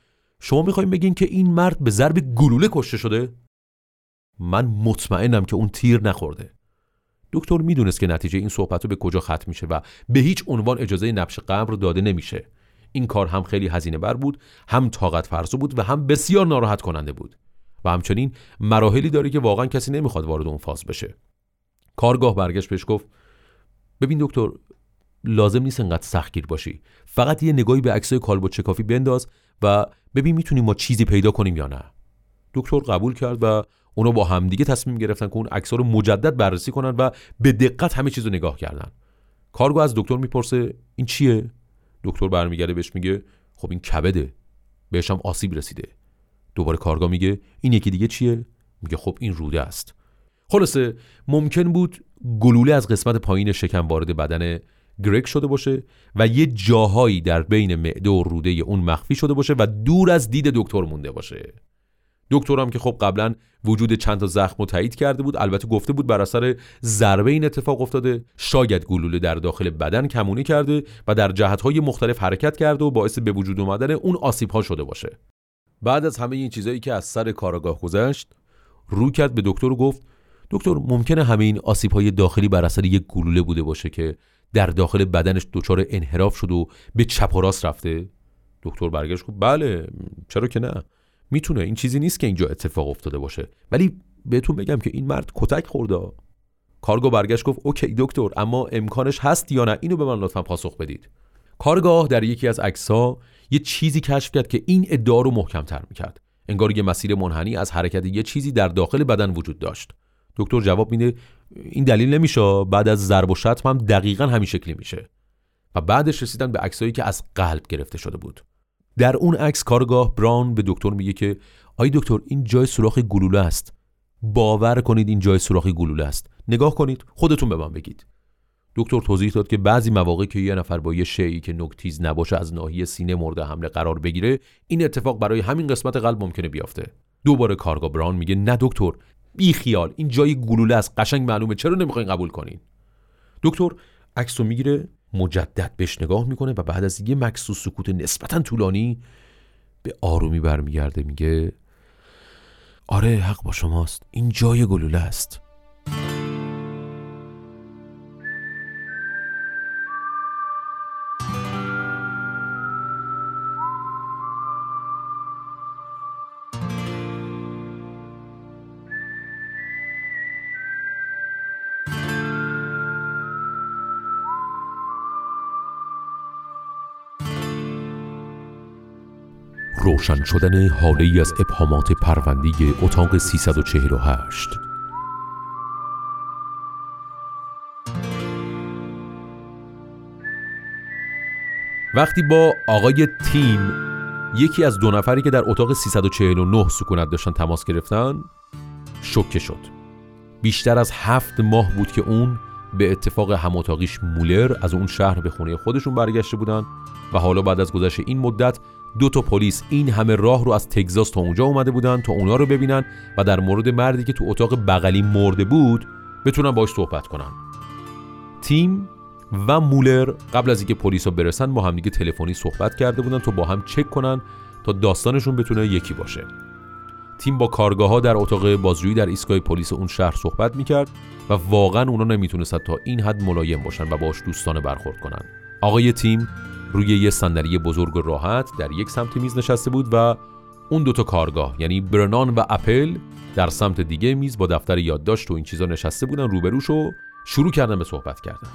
شما می‌خوایم بگین که این مرد به ضرب گلوله کشته شده؟ من مطمئنم که اون تیر نخورده. دکتر می‌دونست که نتیجه این صحبت رو به کجا ختم میشه و به هیچ عنوان اجازه نبش قبر داده نمیشه. این کار هم خیلی هزینه بر بود هم طاقت فرسو بود و هم بسیار ناراحت کننده بود. و همچنین مراحلی داره که واقعا کسی نمی‌خواد وارد اون فاز بشه. کارگاه برگشت بهش گفت ببین دکتر لازم نیست انقدر سختگیر باشی. فقط یه نگاهی به عکسای کالبد شکافی بنداز و ببین می‌تونیم ما چیزی پیدا کنیم یا نه. دکتر قبول کرد و اونا با همدیگه تصمیم گرفتن که اون عکس رو مجدد بررسی کنن و به دقت همه چیز رو نگاه کردن. کارگاه از دکتر می‌پرسه این چیه؟ دکتر برمیگرده بهش میگه خب این کبده. بهش هم آسیب رسیده. دوباره کارگاه میگه این یکی دیگه چیه؟ میگه خب این روده است. خلاصه ممکن بود گلوله از قسمت پایین شکم وارد بدن گرگ شده باشه و یه جاهایی در بین معده و روده اون مخفی شده باشه و دور از دید دکتر مونده باشه. دکترم که خب قبلا وجود چند تا زخم رو تایید کرده بود البته گفته بود بر اثر ضربه این اتفاق افتاده شاید گلوله در داخل بدن کمونی کرده و در جهتهای مختلف حرکت کرده و باعث به وجود اومدن اون آسیب ها شده باشه. بعد از همه این چیزایی که از سر کارگاه گذشت رو کرد به دکتر گفت دکتر ممکنه همه این آسیب های داخلی بر اثر یک گلوله بوده باشه که در داخل بدنش دچار انحراف شد و به چپ و راست رفته؟ دکتر برگشت گفت بله چرا که نه. می‌تونه این چیزی نیست که اینجا اتفاق افتاده باشه. ولی بهتون بگم که این مرد کتک خورده کارگاه برگشت گفت اوکی دکتر اما امکانش هست یا نه؟ اینو به من لطفا پاسخ بدید. کارگاه در یکی از عکس‌ها یه چیزی کشف کرد که این ادعا رو محکمتر می‌کرد. انگار یه مسیر منحنی از حرکت یه چیزی در داخل بدن وجود داشت. دکتر جواب میده این دلیل نمیشه. بعد از ضرب و شتم هم دقیقا همین شکلی میشه. و بعدش رسیدن به عکسایی که از قلب گرفته شده بود. در اون عکس کارگاه براون به دکتر میگه که آی دکتر این جای سوراخ گلوله است. باور کنید این جای سوراخ گلوله است. نگاه کنید خودتون به من بگید. دکتر توضیح داد که بعضی مواقع که یه نفر با یه شیعی که نکتیز نباشه از ناحیه سینه مورد حمله قرار بگیره این اتفاق برای همین قسمت قلب ممکنه بیفته دوباره کارگاه براون میگه نه دکتر بی خیال این جای گلوله است. قشنگ معلومه چرا نمی‌خواین قبول کنین؟ دکتر عکس رو می‌گیره مجدد بهش نگاه می‌کنه و بعد از یه مکس و سکوت نسبتا طولانی به آرومی برمیگرده میگه آره حق با شماست. این جای گلوله است. روشن شدن حاله ای از ابهامات پرونده اتاق 348 وقتی با آقای تیم یکی از دو نفری که در اتاق 349 سکونت داشتن تماس گرفتن شکه شد. بیشتر از هفت ماه بود که اون به اتفاق هماتاقیش مولر از اون شهر به خونه خودشون برگشته بودن و حالا بعد از گذشت این مدت دو تا پلیس این همه راه رو از تگزاس تا اونجا اومده بودن تا اونا رو ببینن و در مورد مردی که تو اتاق بغلی مرده بود بتونن باش صحبت کنن. تیم و مولر قبل از اینکه پلیسا برسن با همدیگه تلفنی صحبت کرده بودن تا با هم چک کنن تا داستانشون بتونه یکی باشه. تیم با کارگاه ها در اتاق بازجویی در ایستگاه پلیس اون شهر صحبت می‌کرد و واقعا اونا نمی‌تونستن تا این حد ملایم باشن و باش دوستانه برخورد کنن. آقای تیم روی یه صندلی بزرگ و راحت در یک سمت میز نشسته بود و اون دوتا کارگاه یعنی برنان و اپل در سمت دیگه میز با دفتر یادداشت و این چیزا نشسته بودن روبروش و شروع کردن به صحبت کردن.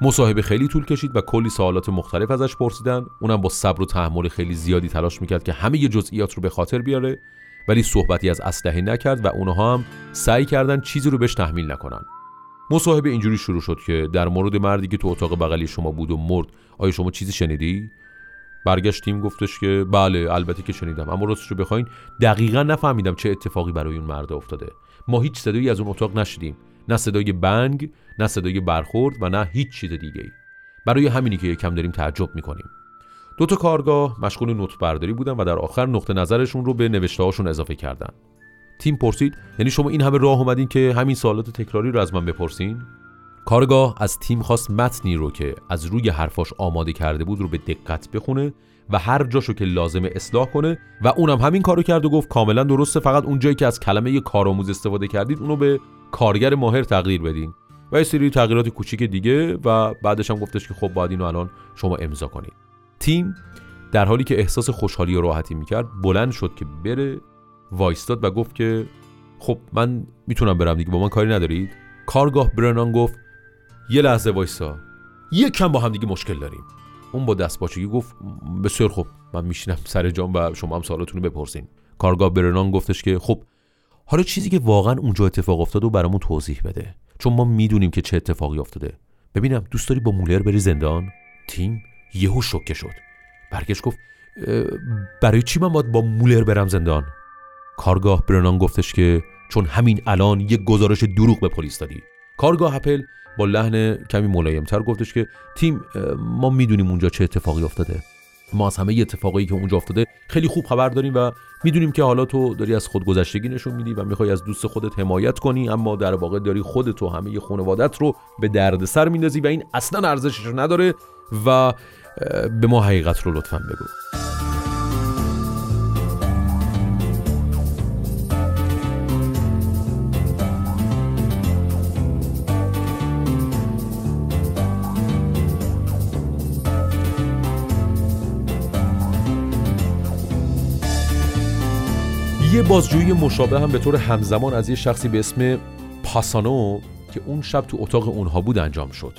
مصاحبه خیلی طول کشید و کلی سوالات مختلف ازش پرسیدن. اونم با صبر و تحمل خیلی زیادی تلاش می‌کرد که همه جزئیات رو به خاطر بیاره ولی صحبتی از اسلحه نکرد و اونها هم سعی کردن چیزی رو بهش تحمیل نکنن. مصاحبه اینجوری شروع شد که در مورد مردی که تو اتاق بغلی شما بود و مرد آیا شما چیزی شنیدی؟ برگشتیم گفتش که بله البته که شنیدم. اما راستش رو بخواین دقیقا نفهمیدم چه اتفاقی برای اون مرد افتاده. ما هیچ صدایی از اون اتاق نشیدیم نه صدای بنگ نه صدای برخورد و نه هیچ چیز دیگه ای برای همینی که یکم داریم تعجب می‌کنیم. دو تا کارگاه مشغول نوت برداری بودن و در آخر نقطه نظرشون رو به نوشته اضافه کردن. تیم پرسید یعنی شما این همه راه اومدین که همین سوالات تکراری رو از من بپرسین؟ کارگاه از تیم خواست متنی رو که از روی حرفاش آماده کرده بود رو به دقت بخونه و هر جاشو که لازمه اصلاح کنه و اونم همین کارو کرد و گفت کاملا درسته فقط اون جایی که از کلمه کارآموز استفاده کردید اونو به کارگر ماهر تغییر بدین و یه سری تغییرات کوچیک دیگه و بعدش هم گفتش که خب باید اینو الان شما امضا کنید. تیم در حالی که احساس خوشحالی و راحتی می‌کرد بلند شد که بره وایستاد و گفت که خب من می‌تونم برم دیگه با من کاری ندارید؟ کارگاه برنان گفت یه لحظه وایسا یک کم با هم دیگه مشکل داریم. اون با دست باچگی گفت بسیار خب من میشینم سر جام و شما هم سوالاتون رو بپرسین. کارگاه برنان گفتش که خب حالا چیزی که واقعا اونجا اتفاق افتاد و برامون توضیح بده. چون ما می‌دونیم که چه اتفاقی افتاده. ببینم دوست داری با مولر بری زندان؟ تیم یهو شوکه شد. برگشت گفت برای چی من با مولر برم زندان؟ کارگاه برنان گفتش که چون همین الان یک گزارش دروغ به پلیس دادی. کارگاه هپل با لحن کمی ملایمتر گفتش که تیم ما می‌دونیم اونجا چه اتفاقی افتاده. ما از همه اتفاقایی که اونجا افتاده خیلی خوب خبر داریم و می‌دونیم که حالا تو داری از خودگذشتگی نشون میدی و می‌خوای از دوست خودت حمایت کنی اما در واقع داری خودت و همه خانوادت رو به دردسر میندازی و این اصلا ارزشش نداره و به ما حقیقت رو لطفا بگو. یه بازجویی مشابه هم به طور همزمان از یه شخصی به اسم پاسانو که اون شب تو اتاق اونها بود انجام شد.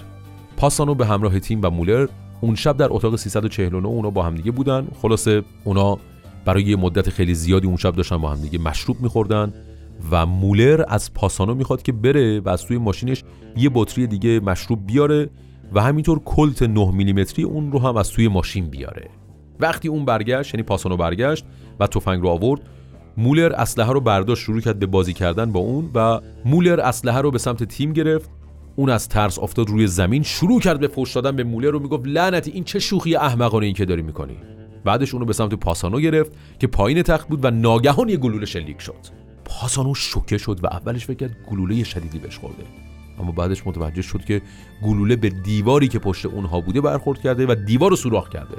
پاسانو به همراه تیم و مولر اون شب در اتاق 349 اونا با همدیگه بودن. خلاصه اونا برای یه مدت خیلی زیادی اون شب داشتن با همدیگه مشروب میخوردن و مولر از پاسانو می‌خواد که بره و از توی ماشینش یه بطری دیگه مشروب بیاره و همینطور کلت 9 میلیمتری اون رو هم از توی ماشین بیاره. وقتی اون برگشت یعنی پاسانو برگشت و تفنگ رو آورد مولر اسلحه رو برداشت شروع کرد به بازی کردن با اون و مولر اسلحه رو به سمت تیم گرفت. اون از ترس افتاد روی زمین شروع کرد به فوش دادن به مولر رو می‌گفت لعنتی این چه شوخی احمقانه این که داری می‌کنی؟ بعدش اونو به سمت پاسانو گرفت که پایین تخت بود و ناگهان یه گلوله شلیک شد. پاسانو شوکه شد و اولش فکر کرد گلوله شدیدی بهش خورده. اما بعدش متوجه شد که گلوله به دیواری که پشت اونها بوده برخورد کرده و دیوار رو سوراخ کرده.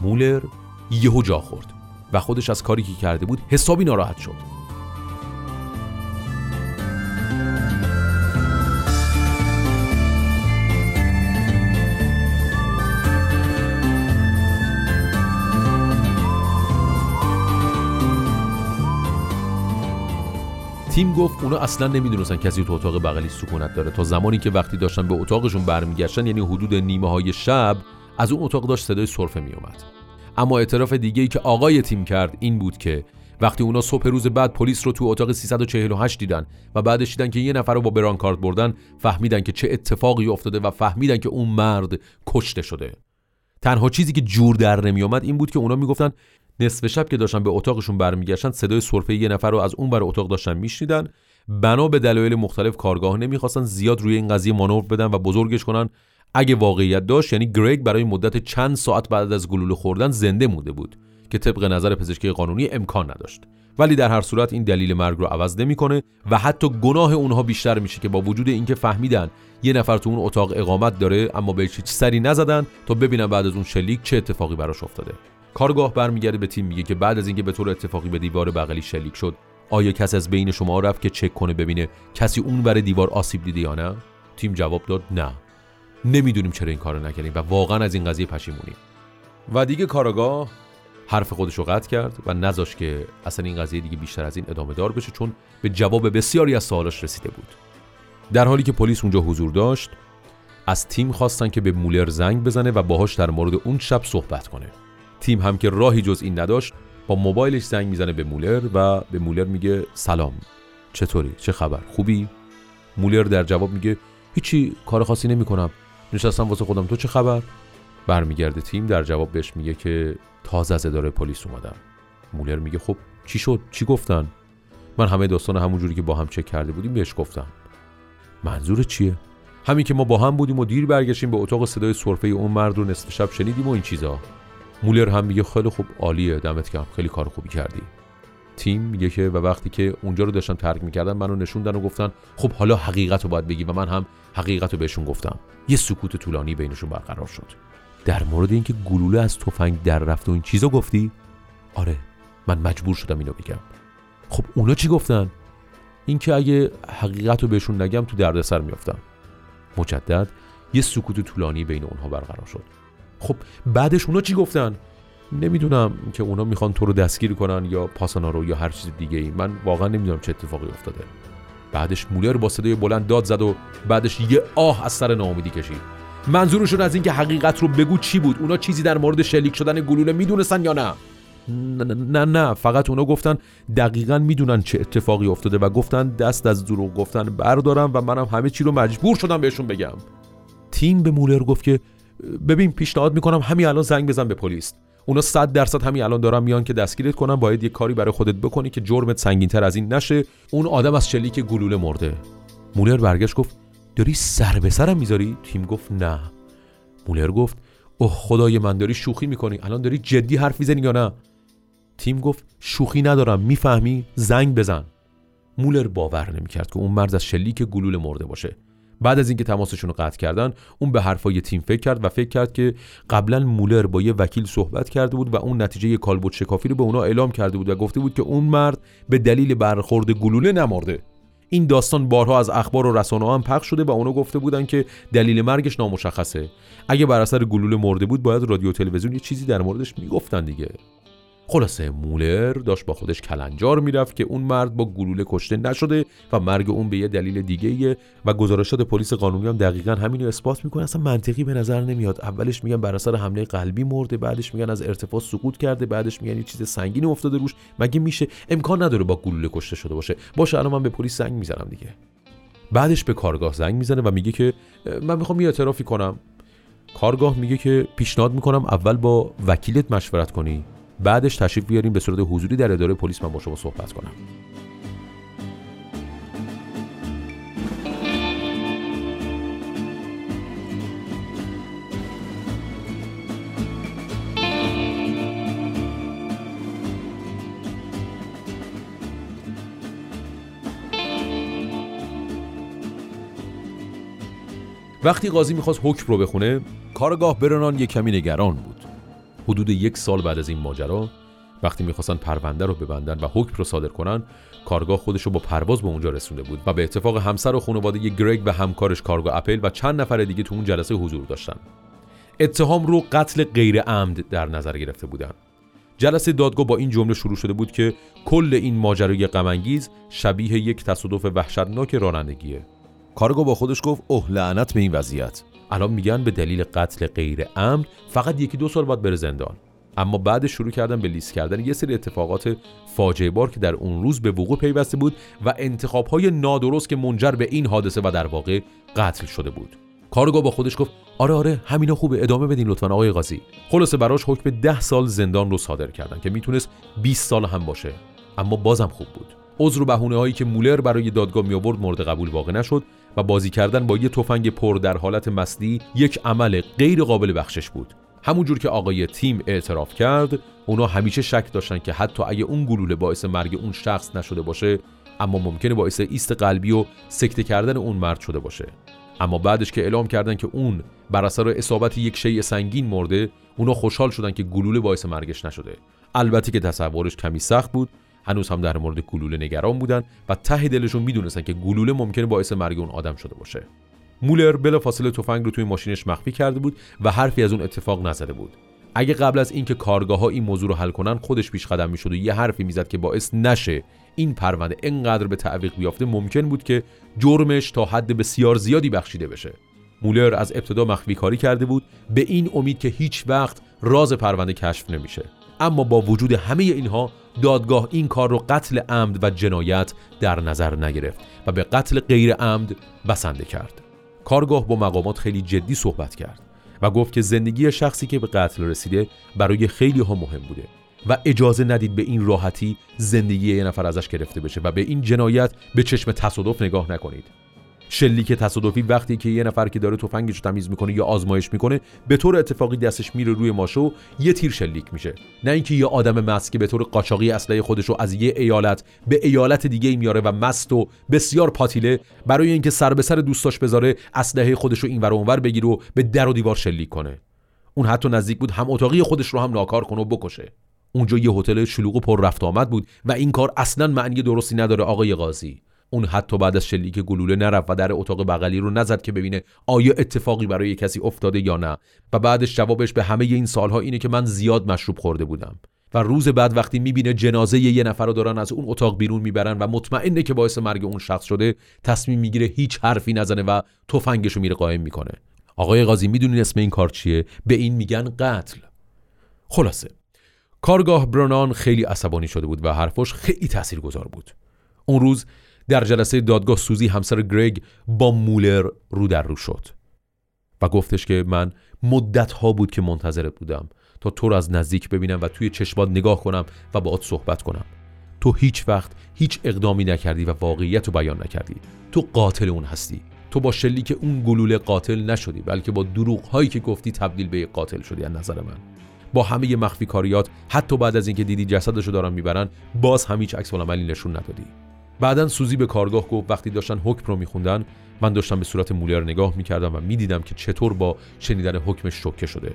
مولر یهو جا خورد. و خودش از کاری که کرده بود حسابی ناراحت شد. تیم گفت اونا اصلا نمی‌دونستن کسی تو اتاق بغلی سکونت داره. تا زمانی که وقتی داشتن به اتاقشون برمیگشتن یعنی حدود نیمه های شب از اون اتاق داشت صدای سرفه میومد اما اعتراف دیگه ای که آقای تیم کرد این بود که وقتی اونا صبح روز بعد پلیس رو تو اتاق 348 دیدن و بعدش دیدن که یه نفر رو با برانکارد بردن فهمیدن که چه اتفاقی افتاده و فهمیدن که اون مرد کشته شده. تنها چیزی که جور در نمیومد این بود که اونا می‌گفتن نصف شب که داشتن به اتاقشون برمیگشتن صدای سرفه یه نفر رو از اون بر اتاق داشتن میشنیدن. بنا به دلایل مختلف کارگاه نمی‌خواستن زیاد روی این قضیه مانور بدن و بزرگش کنن اگه واقعیت داشت یعنی گریگ برای مدت چند ساعت بعد از گلوله خوردن زنده مونده بود که طبق نظر پزشکی قانونی امکان نداشت. ولی در هر صورت این دلیل مرگ رو عوض نمی‌کنه و حتی گناه اونها بیشتر میشه که با وجود اینکه فهمیدن یه نفر تو اون اتاق اقامت داره اما بهش هیچ سری نزدن تا ببینن بعد از اون شلیک چه اتفاقی براش افتاده. کارگاه برمیگرده به تیم میگه که بعد از اینکه به طور اتفاقی به دیوار بغلی شلیک شد آیا کسی از بین شما رفت که چک کنه ببینه کسی اون بر دیوار آسیب دیده یا نه؟ تیم جواب داد نه. نمی‌دونیم چرا این کارو نکردیم و واقعا از این قضیه پشیمونیم. و دیگه کارگاه حرف خودش رو قطع کرد و نذاشت که اصلا این قضیه دیگه بیشتر از این ادامه دار بشه چون به جواب بسیاری از سوالاش رسیده بود. در حالی که پلیس اونجا حضور داشت از تیم خواستن که به مولر زنگ بزنه و باهاش در مورد اون شب صحبت کنه. تیم هم که راهی جز این نداشت با موبایلش زنگ می‌زنه به مولر و به مولر میگه سلام چطوری چه خبر خوبی؟ مولر در جواب میگه هیچی کار خاصی نمی‌کنم. نشستم واسه خودم. تو چه خبر؟ برمیگرده تیم در جواب بهش میگه که تازه از اداره پلیس اومدم. مولر میگه خب چی شد؟ چی گفتن؟ من همه داستان همون جوری که با هم چک کرده بودیم بهش گفتم. منظور چیه؟ همین که ما با هم بودیم و دیر برگشتیم به اتاق صدای سرفه اون مرد رو نصف شب شنیدیم و این چیزا. مولر هم میگه خیلی خوب عالیه دمت گرم خیلی کار خوبی کردی. تیم میگه که و وقتی که اونجا رو داشتن ترک می‌کردن منو نشوندن و گفتن خب حالا حقیقت رو باید بگی. و من هم حقیقت رو بهشون گفتم. یه سکوت طولانی بینشون برقرار شد. در مورد اینکه گلوله از تفنگ در رفت و این چیزا گفتی؟ آره من مجبور شدم اینو بگم. خب اونا چی گفتن؟ اینکه اگه حقیقت رو بهشون نگم تو دردسر میافتم. مجدد یه سکوت طولانی بین اونها برقرار شد. خب بعدش اونا چی گفتن؟ نمی‌دونم که اونا می‌خوان تو رو دستگیر کنن یا پاسانا رو یا هر چیز دیگه ای. من واقعا نمی‌دونم چه اتفاقی افتاده. بعدش مولر با صدای بلند داد زد و بعدش یه آه از سر ناامیدی کشید. منظورشون از اینکه حقیقت رو بگو چی بود؟ اونا چیزی در مورد شلیک شدن گلوله می‌دونستن یا نه؟ نه نه نه فقط اونا گفتن دقیقا می‌دونن چه اتفاقی افتاده و گفتن دست از دروغ گفتن بردارم و منم همه چی رو مجبور شدم بهشون بگم. تیم به مولر گفت که ببین پیشنهاد می‌کنم همین الان زنگ بزن به پلیس. اونا صد درصد همین الان دارن میان که دستگیرت کنن باید یه کاری برای خودت بکنی که جرمت سنگینتر از این نشه. اون آدم از شلیک گلوله مرده. مولر برگشت گفت داری سر به سرم می‌ذاری؟ تیم گفت نه. مولر گفت اوه خدای من داری شوخی می‌کنی. الان داری جدی حرف می‌زنی یا نه؟ تیم گفت شوخی ندارم می‌فهمی؟ زنگ بزن. مولر باور نمی‌کرد که اون مرد از شلیک گلوله مرده باشه. بعد از اینکه تماسشون رو قطع کردن اون به حرفای تیم فکر کرد و فکر کرد که قبلا مولر با یه وکیل صحبت کرده بود و اون نتیجه کالبوت شکافی رو به اونا اعلام کرده بود و گفته بود که اون مرد به دلیل برخورد گلوله نمرده. این داستان بارها از اخبار و رسانه هم پخش شده و اونا گفته بودن که دلیل مرگش نامشخصه. اگه بر اثر گلوله مرده بود باید رادیو تلویزیون یه چیزی در موردش می‌گفتن دیگه. خلاصه مولر داشت با خودش کلنجار می‌رفت که اون مرد با گلوله کشته نشده و مرگ اون به یه دلیل دیگه و گزارشات پلیس قانونی هم دقیقا همین رو اثبات می‌کنه. اصلا منطقی به نظر نمیاد. اولش میگن بر اثر حمله قلبی مرده بعدش میگن از ارتفاع سقوط کرده بعدش میگن یه چیز سنگینی افتاده روش. مگه میشه؟ امکان نداره با گلوله کشته شده باشه. باشه الان من به پلیس زنگ می‌زنم دیگه. بعدش به کارگاه زنگ می‌زنه و میگه که من می‌خوام یه اعترافی کنم. کارگاه میگه که پیشنهاد می‌کنم اول با وکیلت مشورت کنی. بعدش تشریف بیاریم به صورت حضوری در اداره پلیس من با شما صحبت کنم. وقتی قاضی می‌خواست حکم رو بخونه کارگاه برنان یک کمی نگران بود. حدود یک سال بعد از این ماجرا وقتی می‌خواستن پرونده رو ببندن و حکم رو صادر کنن کارگاه خودش رو با پرواز به اونجا رسونده بود و به اتفاق همسر و خانواده گرگ و همکارش کارگاه اپل و چند نفر دیگه تو اون جلسه حضور داشتن. اتهام رو قتل غیر عمد در نظر گرفته بودن. جلسه دادگاه با این جمله شروع شده بود که کل این ماجرای غمانگیز شبیه یک تصادف وحشتناک رانندگیه. کارگاه با خودش گفت اوه لعنت به این وضعیت. الان میگن به دلیل قتل غیر عمد فقط یکی دو سال باید بره زندان. اما بعد شروع کردن به لیست کردن یه سری اتفاقات فاجعه بار که در اون روز به وقوع پیوسته بود و انتخاب های نادرست که منجر به این حادثه و در واقع قتل شده بود. کارگاه با خودش گفت آره آره همینا خوبه ادامه بدین لطفا آقای قاضی. خلاصه براش حکم ده سال زندان رو صادر کردن که می‌تونست 20 سال هم باشه. اما بازم خوب بود. عذر و بهونه هایی که مولر برای دادگاه می آورد مورد قبول واقع نشد. و بازی کردن با یه تفنگ پر در حالت مستی یک عمل غیر قابل بخشش بود. همونجور که آقای تیم اعتراف کرد اونا همیشه شک داشتن که حتی اگه اون گلوله باعث مرگ اون شخص نشده باشه اما ممکنه باعث ایست قلبی و سکته کردن اون مرد شده باشه. اما بعدش که اعلام کردن که اون بر اثر اصابت یک شیء سنگین مرده اونا خوشحال شدن که گلوله باعث مرگش نشده. البته که تصورش کمی سخت بود هنوز هم در مورد گلوله نگران بودن و ته دلشون می‌دونستن که گلوله ممکنه باعث مرگ اون آدم شده باشه. مولر بلا فاصله تفنگ رو توی ماشینش مخفی کرده بود و حرفی از اون اتفاق نزده بود. اگه قبل از اینکه کارگاه ها این موضوع رو حل کنن خودش پیش قدم می‌شد و یه حرفی می‌زد که باعث نشه این پرونده انقدر به تعویق بیافته ممکن بود که جرمش تا حد بسیار زیادی بخشیده بشه. مولر از ابتدا مخفی کاری کرده بود به این امید که هیچ وقت راز پرونده کشف نمیشه. اما با وجود همه اینها دادگاه این کار رو قتل عمد و جنایت در نظر نگرفت و به قتل غیر عمد بسنده کرد. کارگاه با مقامات خیلی جدی صحبت کرد و گفت که زندگی شخصی که به قتل رسیده برای خیلی ها مهم بوده و اجازه ندید به این راحتی زندگی یه نفر ازش گرفته بشه و به این جنایت به چشم تصادف نگاه نکنید. شلیک تصادفی وقتی که یه نفر که داره تفنگش رو تمیز می‌کنه یا آزمایش می‌کنه به طور اتفاقی دستش میره روی ماشو یه تیر شلیک میشه. نه اینکه یه آدم مست که به طور قاچاقی اسلحه خودش رو از یه ایالت به ایالت دیگه میاره و مست و بسیار پاتیله برای اینکه سر به سر دوستاش بذاره اسلحه خودش رو اینور اونور بگیره و به در و دیوار شلیک کنه. اون حتی نزدیک بود هم اتاقی خودش رو هم ناکار کنه و بکشه. اونجا یه هتل شلوغ و پر رفت آمد بود و این کار اصلا معنی درستی نداره آقای قاضی. اون حتی بعد از شلیک گلوله نرفت و در اتاق بغلی رو نزد که ببینه آیا اتفاقی برای کسی افتاده یا نه. و بعدش جوابش به همه این سالها اینه که من زیاد مشروب خورده بودم. و روز بعد وقتی می‌بینه جنازه یه نفر رو دارن از اون اتاق بیرون می‌برن و مطمئنه که باعث مرگ اون شخص شده تصمیم می‌گیره هیچ حرفی نزنه و تفنگش رو میره قایم می‌کنه. آقای قاضی می‌دونین اسم این کار چیه؟ به این میگن قتل. خلاصه. کارگاه برونان خیلی عصبانی شده بود و حرفش خیلی تاثیرگذار بود. اون روز در جلسه دادگاه سوزی همسر گرگ با مولر رو در رو شد و گفتش که من مدت ها بود که منتظرت بودم تا تو رو از نزدیک ببینم و توی چشمات نگاه کنم و باهات صحبت کنم. تو هیچ وقت هیچ اقدامی نکردی و واقعیت رو بیان نکردی. تو قاتل اون هستی. تو با شلیک اون گلوله قاتل نشدی بلکه با دروغ هایی که گفتی تبدیل به قاتل شدی از نظر من. با همه مخفی کاریات حتی بعد از اینکه دیدی جسدشو دارن می‌برن باز هم هیچ عکس نشون ندادی. بعدا سوزی به کارگاه گفت وقتی داشتن حکم رو میخوندن من داشتم به صورت مولر نگاه می‌کردم و می‌دیدم که چطور با شنیدن حکمش شوکه شده.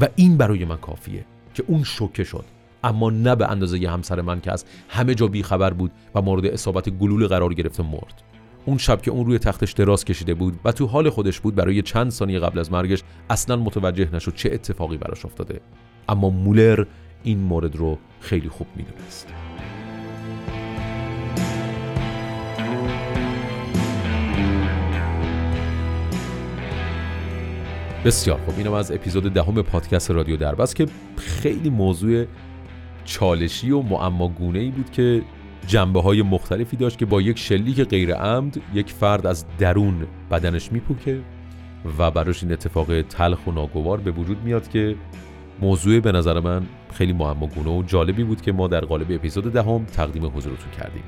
و این برای من کافیه که اون شوکه شد. اما نه به اندازه ی همسر من که از همه جا بیخبر بود و مورد اصابت گلوله قرار گرفته مرد. اون شب که اون روی تختش دراز کشیده بود و تو حال خودش بود برای چند ثانیه قبل از مرگش اصلا متوجه نشد چه اتفاقی براش افتاده. اما مولر این مورد رو خیلی خوب می‌دونست. بسیار خوب. اینم از اپیزود دهم پادکست رادیو دربست که خیلی موضوع چالشی و معماگونه ای بود که جنبه های مختلفی داشت که با یک شلیک غیر عمد یک فرد از درون بدنش میپوکه و براش این اتفاق تلخ و ناگوار به وجود میاد که موضوع به نظر من خیلی معماگونه و جالبی بود که ما در قالب اپیزود دهم تقدیم حضورتون کردیم.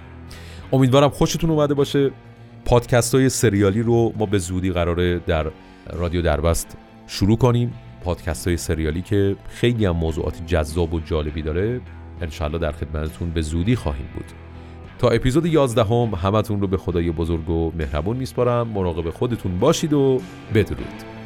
امیدوارم خوشتون اومده باشه. پادکست های سریالی رو ما به زودی قراره در رادیو دربست شروع کنیم. پادکست های سریالی که خیلی هم موضوعات جذاب و جالبی داره انشالله در خدمتتون به زودی خواهیم بود. تا اپیزود 11 هم همتون رو به خدای بزرگ و مهربون میسپارم. مراقب خودتون باشید و بدرود.